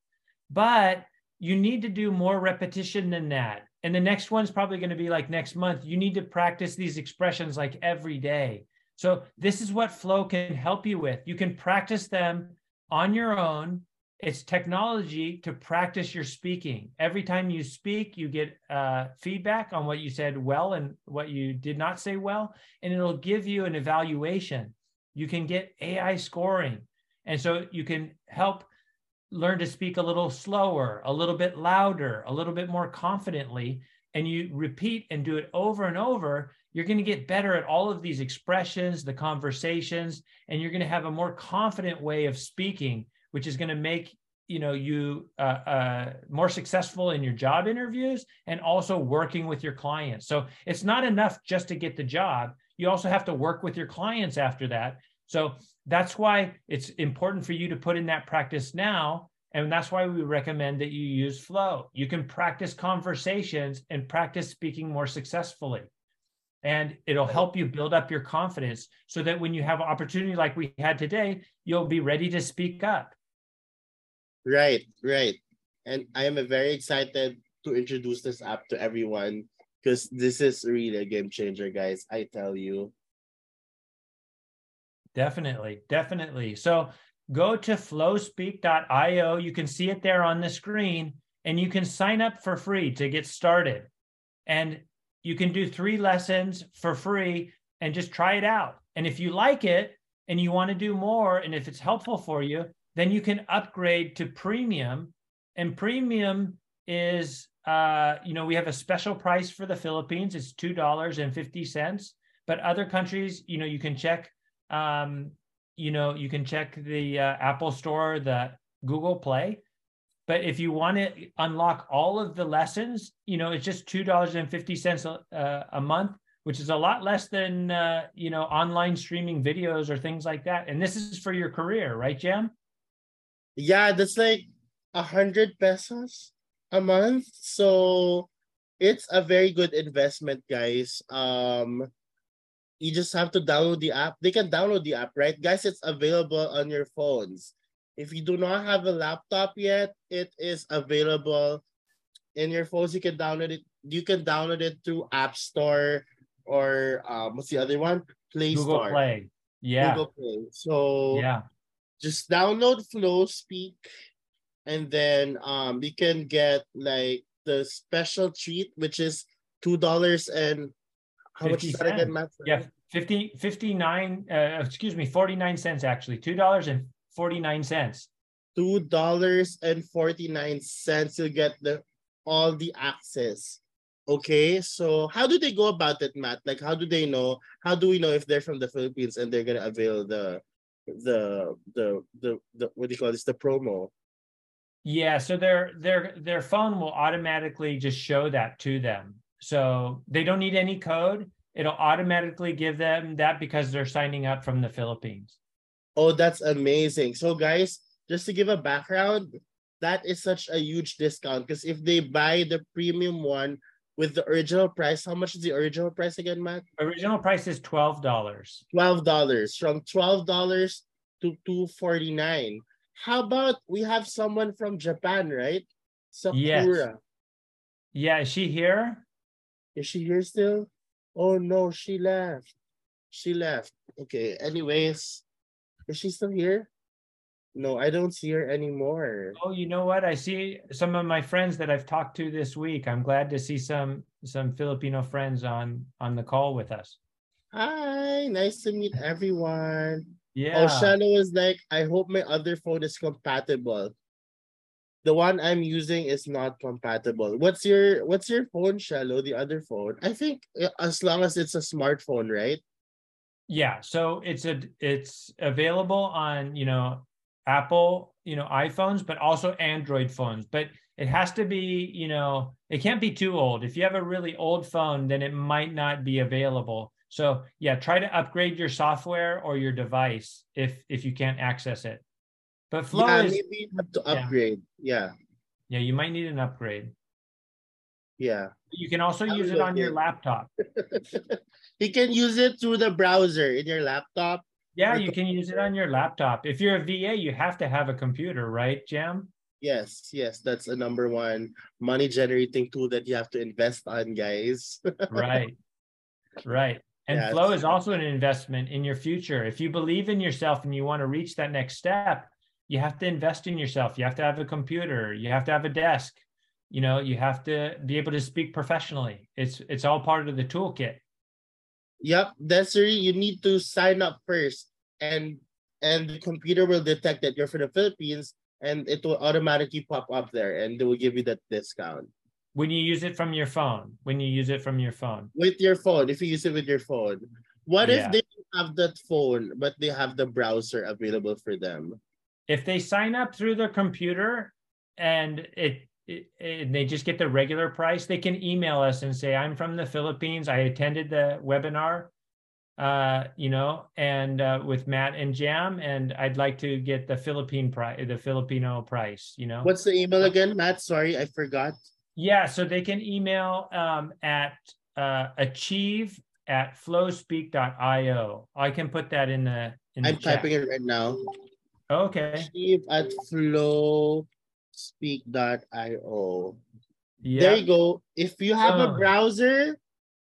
but you need to do more repetition than that. And the next one's probably going to be like next month. You need to practice these expressions like every day. So this is what Flow can help you with. You can practice them on your own. It's technology to practice your speaking. Every time you speak, you get uh, feedback on what you said well and what you did not say well, and it'll give you an evaluation. You can get AI scoring. And so you can help learn to speak a little slower, a little bit louder, a little bit more confidently, and you repeat and do it over and over, you're going to get better at all of these expressions, the conversations, and you're going to have a more confident way of speaking, which is going to make you know you uh, uh, more successful in your job interviews and also working with your clients. So it's not enough just to get the job. You also have to work with your clients after that. So that's why it's important for you to put in that practice now. And that's why we recommend that you use flow. You can practice conversations and practice speaking more successfully. And it'll help you build up your confidence so that when you have an opportunity like we had today, you'll be ready to speak up. Right, right. And I am very excited to introduce this app to everyone because this is really a game changer, guys. I tell you. Definitely, definitely. So go to flowspeak.io. You can see it there on the screen and you can sign up for free to get started. And you can do three lessons for free and just try it out. And if you like it and you want to do more, and if it's helpful for you, then you can upgrade to premium. And premium is, uh, you know, we have a special price for the Philippines. It's two dollars and fifty cents. But other countries, you know, you can check um, you know, you can check the uh, Apple Store, the Google Play. But if you want to unlock all of the lessons, you know, it's just two dollars and fifty cents a, a month, which is a lot less than uh, you know online streaming videos or things like that. And this is for your career, right, Jam? Yeah, that's like a hundred pesos a month. So it's a very good investment, guys. Um, you just have to download the app. They can download the app, right? Guys, it's available on your phones. If you do not have a laptop yet, it is available in your phones. You can download it. You can download it through App Store or um, what's the other one? Play Google Store. Play. Yeah. Google Play. So Yeah. just download Flow Speak, and then um you can get like the special treat, which is two dollars and how much 50 is that again. Matt? Yeah, 50, 59, uh, excuse me, 49 cents actually, $2.49. Two dollars and forty nine cents. You'll get the all the access Okay, so how do they go about it, Matt? Like, how do they know? How do we know if they're from the Philippines and they're gonna avail the, the, the, the, the what do you call this? The promo. Yeah, so their their their phone will automatically just show that to them. So they don't need any code. It'll automatically give them that because they're signing up from the Philippines. Oh, that's amazing. So, guys, just to give a background, that is such a huge discount because if they buy the premium one with the original price, how much is the original price again, Matt? Original price is twelve dollars. Twelve dollars from twelve dollars to two forty nine. How about we have someone from Japan, right? Sakura. Yes. Yeah, is she here? Is she here still? Oh no, she left. She left. Okay. Anyways, is she still here? No, I don't see her anymore. Oh, you know what? I see some of my friends that I've talked to this week. I'm glad to see some some Filipino friends on on the call with us. Hi, nice to meet everyone. Yeah. Oh, Shallow is like, I hope my other phone is compatible. The one I'm using is not compatible. What's your what's your phone, Shallow? The other phone? I think as long as it's a smartphone, right? Yeah, so it's a it's available on, you know, Apple, you know, iPhones, but also Android phones. But it has to be, you know, it can't be too old. If you have a really old phone, then it might not be available. So yeah, try to upgrade your software or your device if if you can't access it. But Flow yeah, is maybe you have to upgrade. Yeah. yeah, you might need an upgrade. Yeah. You can also use it on your laptop. You can use it through the browser in your laptop. Yeah, you can use it on your laptop. If you're a VA, you have to have a computer, right, Jam? Yes, yes, that's a number one money generating tool that you have to invest on, guys. Right. Right. And Yes. flow is also an investment in your future. If you believe in yourself and you want to reach that next step, you have to invest in yourself. You have to have a computer, you have to have a desk. You know, you have to be able to speak professionally. It's it's all part of the toolkit. Yep, Desiree, you need to sign up first, and and the computer will detect that you're from the Philippines, and it will automatically pop up there, and they will give you that discount When you use it from your phone, when you use it from your phone. with your phone. If you use it with your phone, what if they have that phone, but they have the browser available for them? If they sign up through their computer and it, it, it- they just get the regular price they can email us and say i'm from the philippines i attended the webinar uh you know and uh, with matt and jam and i'd like to get the philippine price the filipino price you know What's the email again, Matt? Sorry, I forgot. yeah so they can email um at uh achieve at flowspeak.io i can put that in the in the I'm chat. typing it right now. Okay Steve at flowspeak.io. yeah There you go. If you have a Oh. browser,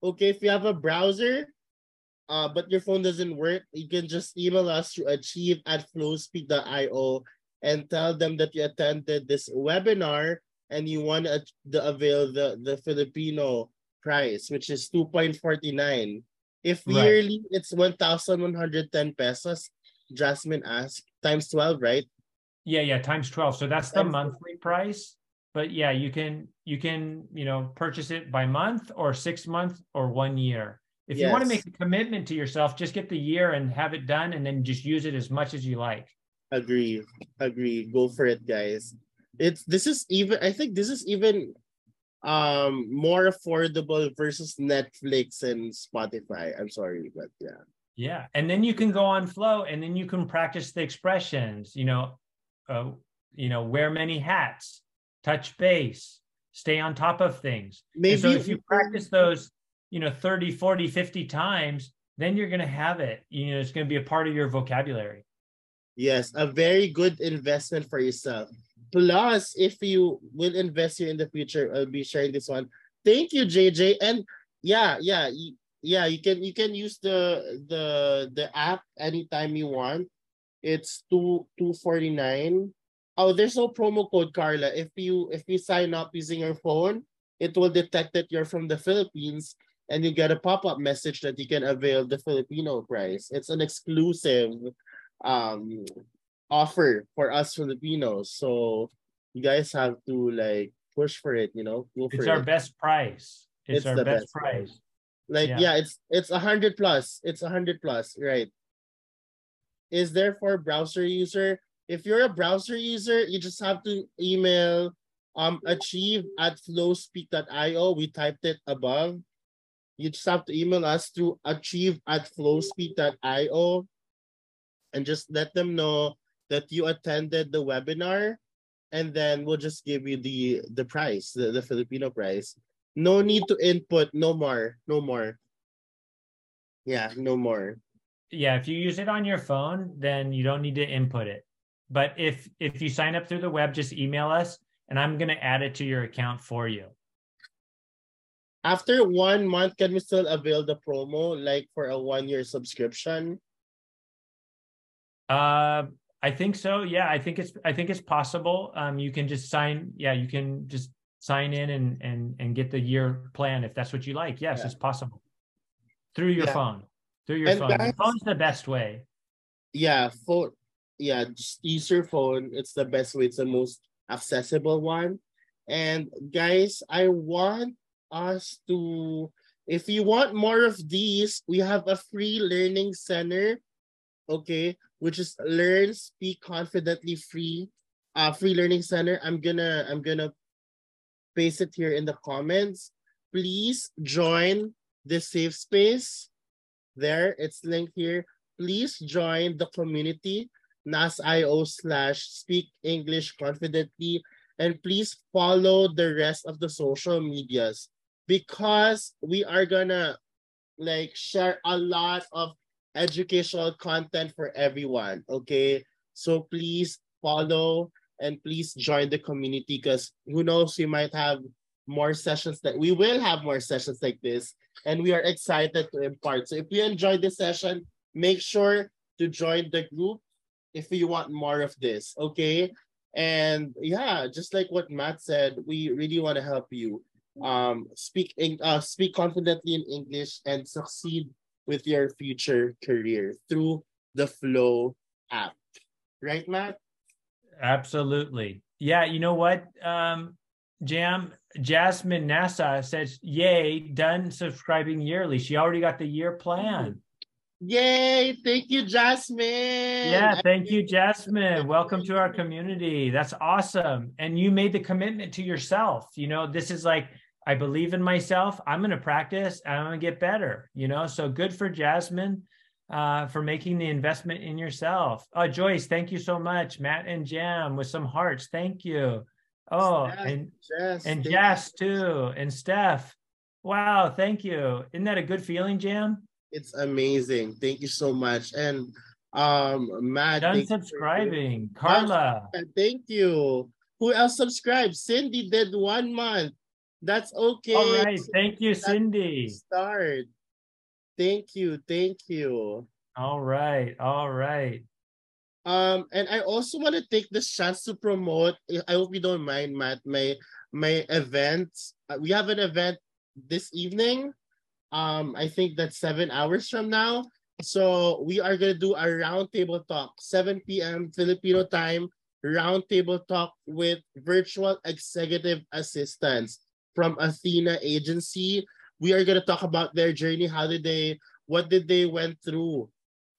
okay, if you have a browser, uh, but your phone doesn't work, you can just email us to achieve at flowspeak.io and tell them that you attended this webinar and you want to the avail the, the Filipino price, which is 2.49. If Right. yearly it's 1,110 pesos, Jasmine asked, times 12, right? Yeah, yeah, times 12. So that's the Times- monthly price. But yeah, you can you can, you know, purchase it by month or 6 month or 1 year. If you want to make a commitment to yourself, just get the year and have it done and then just use it as much as you like. Agree. Agree. Go for it, guys. It's this is even I think this is even um more affordable versus Netflix and Spotify. I'm sorry, but yeah. Yeah. And then you can go on flow and then you can practice the expressions, you know, uh, you know, wear many hats, touch base, stay on top of things. And so Maybe- if you practice those, you know, 30, 40, 50 times, then you're going to have it. You know, it's going to be a part of your vocabulary. Yes, a very good investment for yourself. Plus, if you will invest here in the future, I'll be sharing this one. Thank you, JJ. And yeah, yeah, yeah, you can you can use the the the app anytime you want. It's two two forty nine. Oh, there's no promo code, Carla. If you if you sign up using your phone, it will detect that you're from the Philippines and you get a pop-up message that you can avail the Filipino price. It's an exclusive um offer for us Filipinos. So you guys have to like push for it, you know, go for It's it. our best price. It's, It's our the best, best one. prize. Like Yeah. yeah, it's it's a hundred plus. It's a hundred plus, right? Is there for browser user? If you're a browser user, you just have to email um achieve at flowspeak.io. We typed it above. You just have to email us to achieve at flowspeak.io and just let them know that you attended the webinar and then we'll just give you the the price, the, the Filipino price. No need to input, no more, no more. Yeah, no more. Yeah, if you use it on your phone, then you don't need to input it. But if if you sign up through the web, just email us and I'm gonna add it to your account for you. After one month, can we still avail the promo like for a one year subscription? Uh, I think so. Yeah, I think it's I think it's possible. Um, you can just sign. Yeah, you can just sign in and and and get the year plan if that's what you like. Yes, Yeah. it's possible through your Yeah. phone. Through your And phone. Your phone's the best way. Yeah, phone. Yeah, just use your phone. It's the best way. It's the most accessible one. And guys, I want us to. If you want more of these, we have a free learning center. Okay, which is Learn Speak Confidently Free. Uh, free learning center. I'm gonna I'm gonna paste it here in the comments. Please join this safe space. There, it's linked here. Please join the community, nas.io slash speak English confidently, and please follow the rest of the social medias because we are gonna like share a lot of educational content for everyone. Okay, so please follow and please join the community because who knows, we might have more sessions that we will have more sessions like this, and we are excited to impart. So if you enjoyed this session, make sure to join the group if you want more of this. Okay. And yeah, just like what Matt said, we really want to help you um speak in, uh speak confidently in English and succeed with your future career through the Flow app. Right, Matt? Absolutely. Yeah, you know what? Um, Jam Jasmine Nassa says, "Yay, done subscribing yearly. She already got the year plan." Yay! Thank you, Jasmine. Yeah, thank you, Jasmine. Welcome to our community. That's awesome. And you made the commitment to yourself. You know, this is like, I believe in myself. I'm going to practice and I'm going to get better. You know, so good for Jasmine uh, for making the investment in yourself. Oh, Joyce, thank you so much. Matt and Jam with some hearts. Thank you. Oh, Steph, and Jess, and Jess too, and Steph. Wow, thank you. Isn't that a good feeling, Jam? It's amazing. Thank you so much. And um Matt, Done subscribing. Carla. Thank you. Who else subscribed? Cindy did one month. That's okay. All right. Thank you, That's a good Cindy. Start. Thank you. Thank you. All right. All right. Um, and I also want to take this chance to promote. I hope you don't mind, Matt. My my event. Uh, We have an event this evening. Um, I think that's seven hours from now. So we are gonna do a roundtable talk, 7 p.m. Filipino time. Roundtable talk with virtual executive assistants from Athena Agency. We are gonna talk about their journey. How did they? What did they went through?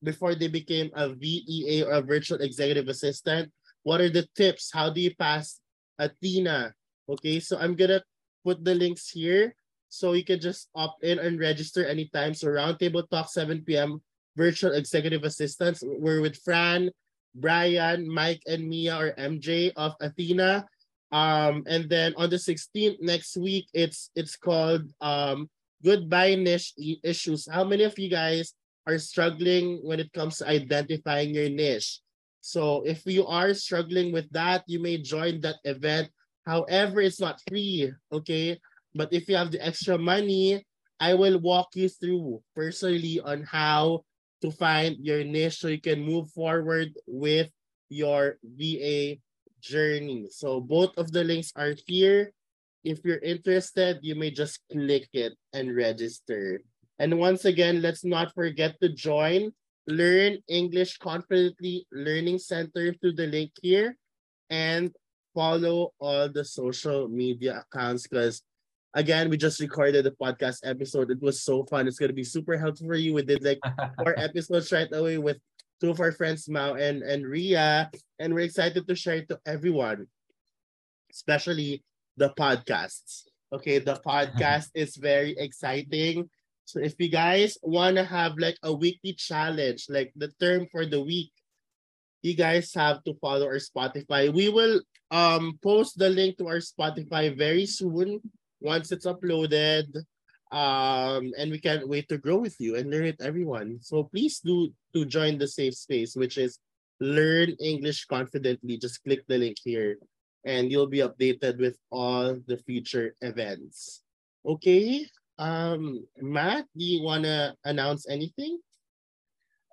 before they became a VEA or a virtual executive assistant? What are the tips? How do you pass Athena? Okay, so I'm gonna put the links here so you can just opt in and register anytime. So Roundtable Talk 7 p.m. virtual executive assistants. We're with Fran, Brian, Mike, and Mia or MJ of Athena. Um, and then on the 16th next week, it's it's called um Goodbye Niche Issues. How many of you guys are struggling when it comes to identifying your niche? So if you are struggling with that, you may join that event. However, it's not free, okay? But if you have the extra money, I will walk you through personally on how to find your niche so you can move forward with your VA journey. So both of the links are here. If you're interested, you may just click it and register. And once again, let's not forget to join Learn English Confidently Learning Center through the link here and follow all the social media accounts because again, we just recorded the podcast episode. It was so fun. It's gonna be super helpful for you. We did like four episodes right away with two of our friends, Mao and, and Ria, and we're excited to share it to everyone, especially the podcasts. Okay, the podcast is very exciting. So if you guys want to have like a weekly challenge, like the term for the week, you guys have to follow our Spotify. We will um post the link to our Spotify very soon once it's uploaded. Um, and we can't wait to grow with you and learn with everyone. So please do to join the safe space, which is learn English confidently. Just click the link here and you'll be updated with all the future events. Okay. Um, Matt, do you want to announce anything?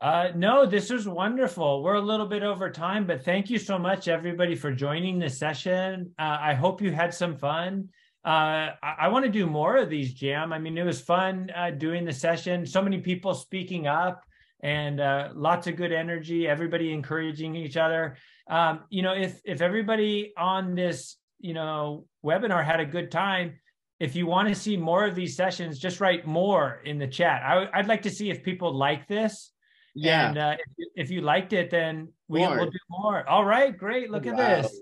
Uh, no, this was wonderful. We're a little bit over time, but thank you so much, everybody, for joining this session. Uh, I hope you had some fun. Uh, I, I want to do more of these, Jam. I mean, it was fun uh, doing the session. So many people speaking up and uh, lots of good energy. Everybody encouraging each other. Um, you know, if if everybody on this, you know, webinar had a good time, if you want to see more of these sessions, just write more in the chat. I, I'd like to see if people like this. Yeah. And uh, if, if you liked it, then we More. will do more. All right, great. Look at this.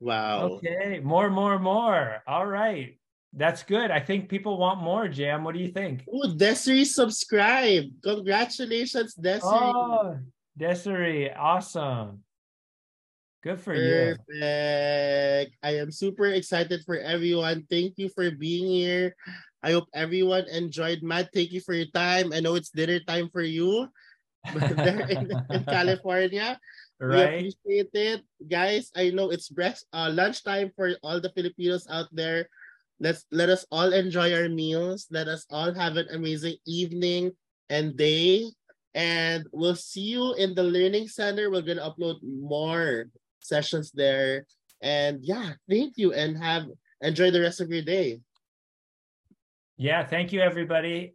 Wow. Okay, more, more, more. All right. That's good. I think people want more, Jam. What do you think? Oh, Desiree subscribed. Congratulations, Desiree. Oh, Desiree, awesome. Good for you. Perfect. I am super excited for everyone. Thank you for being here. I hope everyone enjoyed. Matt, thank you for your time. I know it's dinner time for you there in, in California. We appreciate it. Guys, I know it's breast uh, lunchtime for all the Filipinos out there. Let's let us all enjoy our meals. Let us all have an amazing evening and day. And we'll see you in the Learning Center. We're gonna upload more sessions there. And yeah, thank you and have enjoy the rest of your day. Yeah, thank you, everybody.